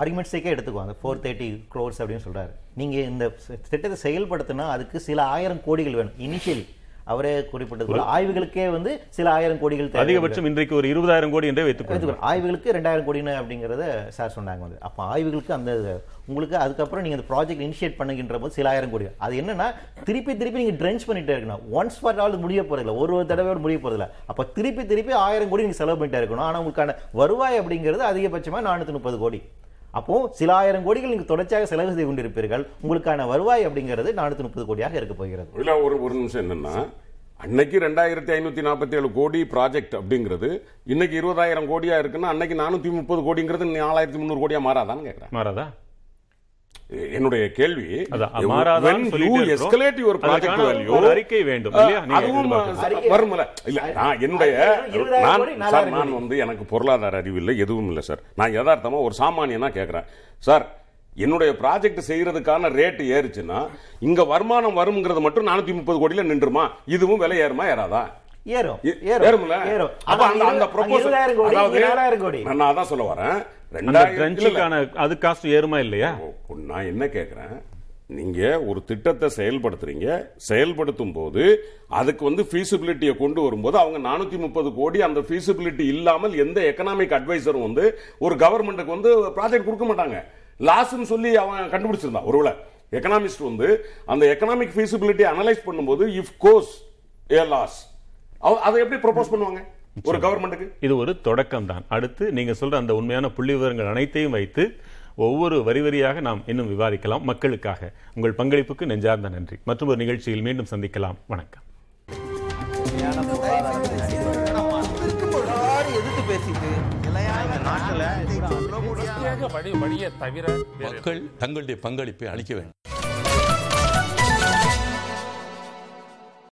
Speaker 4: ஆர்குமெண்ட்ஸேக்கே எடுத்துக்குவோம் அந்த ஃபோர் தேர்ட்டி க்ரோர்ஸ் அப்படின்னு சொல்றாரு. நீங்க இந்த திட்டத்தை செயல்படுத்தினா அதுக்கு சில ஆயிரம் கோடிகள் வேணும். இனிஷியலி அவரே குறிப்பிட்டது போல ஆய்வுகளுக்கே வந்து சில ஆயிரம் கோடிகள்
Speaker 3: அதிகபட்சம் இன்றைக்கு ஒரு இருபதாயிரம் கோடி என்றே வைத்துக் கொள்ளுங்கள்.
Speaker 4: எடுத்துக்கிறோம். ஆய்வுகளுக்கு ரெண்டாயிரம் கோடின்னு அப்படிங்கிறத சார் சொன்னாங்க வந்து. அப்போ ஆய்வுகளுக்கு அந்த உங்களுக்கு அதுக்கப்புறம் நீங்க அந்த ப்ராஜெக்ட் இனிஷியேட் பண்ணுகின்ற போது சில ஆயிரம் கோடி அது என்னன்னா திருப்பி திருப்பி நீங்க ட்ரென்ச் பண்ணிட்டே இருக்கணும். ஒன்ஸ் ஃபார் ஆல் முடிய போறதில்ல. ஒரு ஒரு தடவை முடிய போறதில்ல. அப்ப திருப்பி திருப்பி ஆயிரம் கோடி நீங்க செலவு பண்ணிட்டே இருக்கணும். ஆனா உங்களுக்கான வருவாய் அப்படிங்கிறது அதிகபட்சமா நானூத்தி முப்பது கோடி. அப்போ சில ஆயிரம் கோடிகள் நீங்க தொடர்ச்சியாக செலவு செய்து கொண்டிருப்பீர்கள். உங்களுக்கான வருவாய் அப்படிங்கிறது நானூத்தி முப்பது கோடியாக இருக்க போகிறது.
Speaker 7: இல்ல ஒரு ஒரு நிமிஷம் என்னன்னா அன்னைக்கு ரெண்டாயிரத்தி ஐநூத்தி நாற்பத்தி ஏழு கோடி ப்ராஜெக்ட் அப்படிங்கிறது இன்னைக்கு இருபதாயிரம் கோடியா இருக்குன்னா அன்னைக்கு நானூத்தி முப்பது கோடிங்கிறது நாலாயிரத்தி முன்னூறு கோடியா மாறாதான்னு கேக்குறேன்.
Speaker 3: மாறாதா?
Speaker 7: Escalate your project
Speaker 3: அதுக்கான
Speaker 7: value,
Speaker 3: ஒரு அறிக்கை வேண்டும்
Speaker 7: அதுவும். வரும்ல. இல்ல நான் என்னுடைய நான் சார் நான் வந்து எனக்கு பொருளாதார அறிவு இல்லை எதுவும் இல்லை சார். நான் யதார்த்தமா ஒரு சாமானியனா கேக்குறேன். சார் என்னுடைய ப்ராஜெக்ட் செய்யறதுக்கான ரேட் ஏறுச்சுன்னா இங்க வருமானம் வரும்ங்கிறது மட்டும் நானூத்தி முப்பது கோடியில நின்றுமா? இதுவும் விலை ஏறுமா? ஏறாதா?
Speaker 4: ஏறும் ஏறும் ஏறும்.
Speaker 7: அப்ப அந்த அந்த அதாவது
Speaker 4: கோடி.
Speaker 7: நான் அதான் சொல்ல வரேன்.
Speaker 3: ட்ரென்ச்சுக்கான அது காஸ்ட் ஏறுமா இல்லையா?
Speaker 7: நான் என்ன கேக்குறேன்? நீங்க ஒரு திட்டத்தை செயல்படுத்துறீங்க. செயல்படுத்தும் போது அதுக்கு வந்து feasibility-ய கொண்டு வரும்போது அவங்க நானூத்தி முப்பது கோடி அந்த feasibility இல்லாமல் எந்த எக்கனாமிக் அட்வைசரும் வந்து ஒரு கவர்மெண்ட்டுக்கு வந்து ப்ராஜெக்ட் கொடுக்க மாட்டாங்க. லாஸ்ன்னு சொல்லி அவன் கண்டுபிடிச்சிருந்தான். ஒருவேளை எக்கனாமிஸ்ட் வந்து அந்த எக்கனாமிக் feasibility அனலைஸ் பண்ணும்போது இஃப் கோஸ் ஏ லாஸ் அதை எப்படி ப்ரொபோஸ் பண்ணுவாங்க? ஒரு கவர்மெண்ட்டுக்கு
Speaker 3: இது ஒரு தொடக்கம் தான் அடுத்து நீங்க சொல்ற அந்த உண்மையான புள்ளி விவரங்கள் அனைத்தையும் வைத்து ஒவ்வொரு வரி வரியாக நாம் இன்னும் விவாதிக்கலாம் மக்களுக்காக. உங்கள் பங்களிப்புக்கு நெஞ்சார்ந்த நன்றி. மற்றும் ஒரு நிகழ்ச்சியில் மீண்டும் சந்திக்கலாம். வணக்கம்.
Speaker 2: மக்கள் தங்களுடைய பங்களிப்பை அளிக்க வேண்டும்.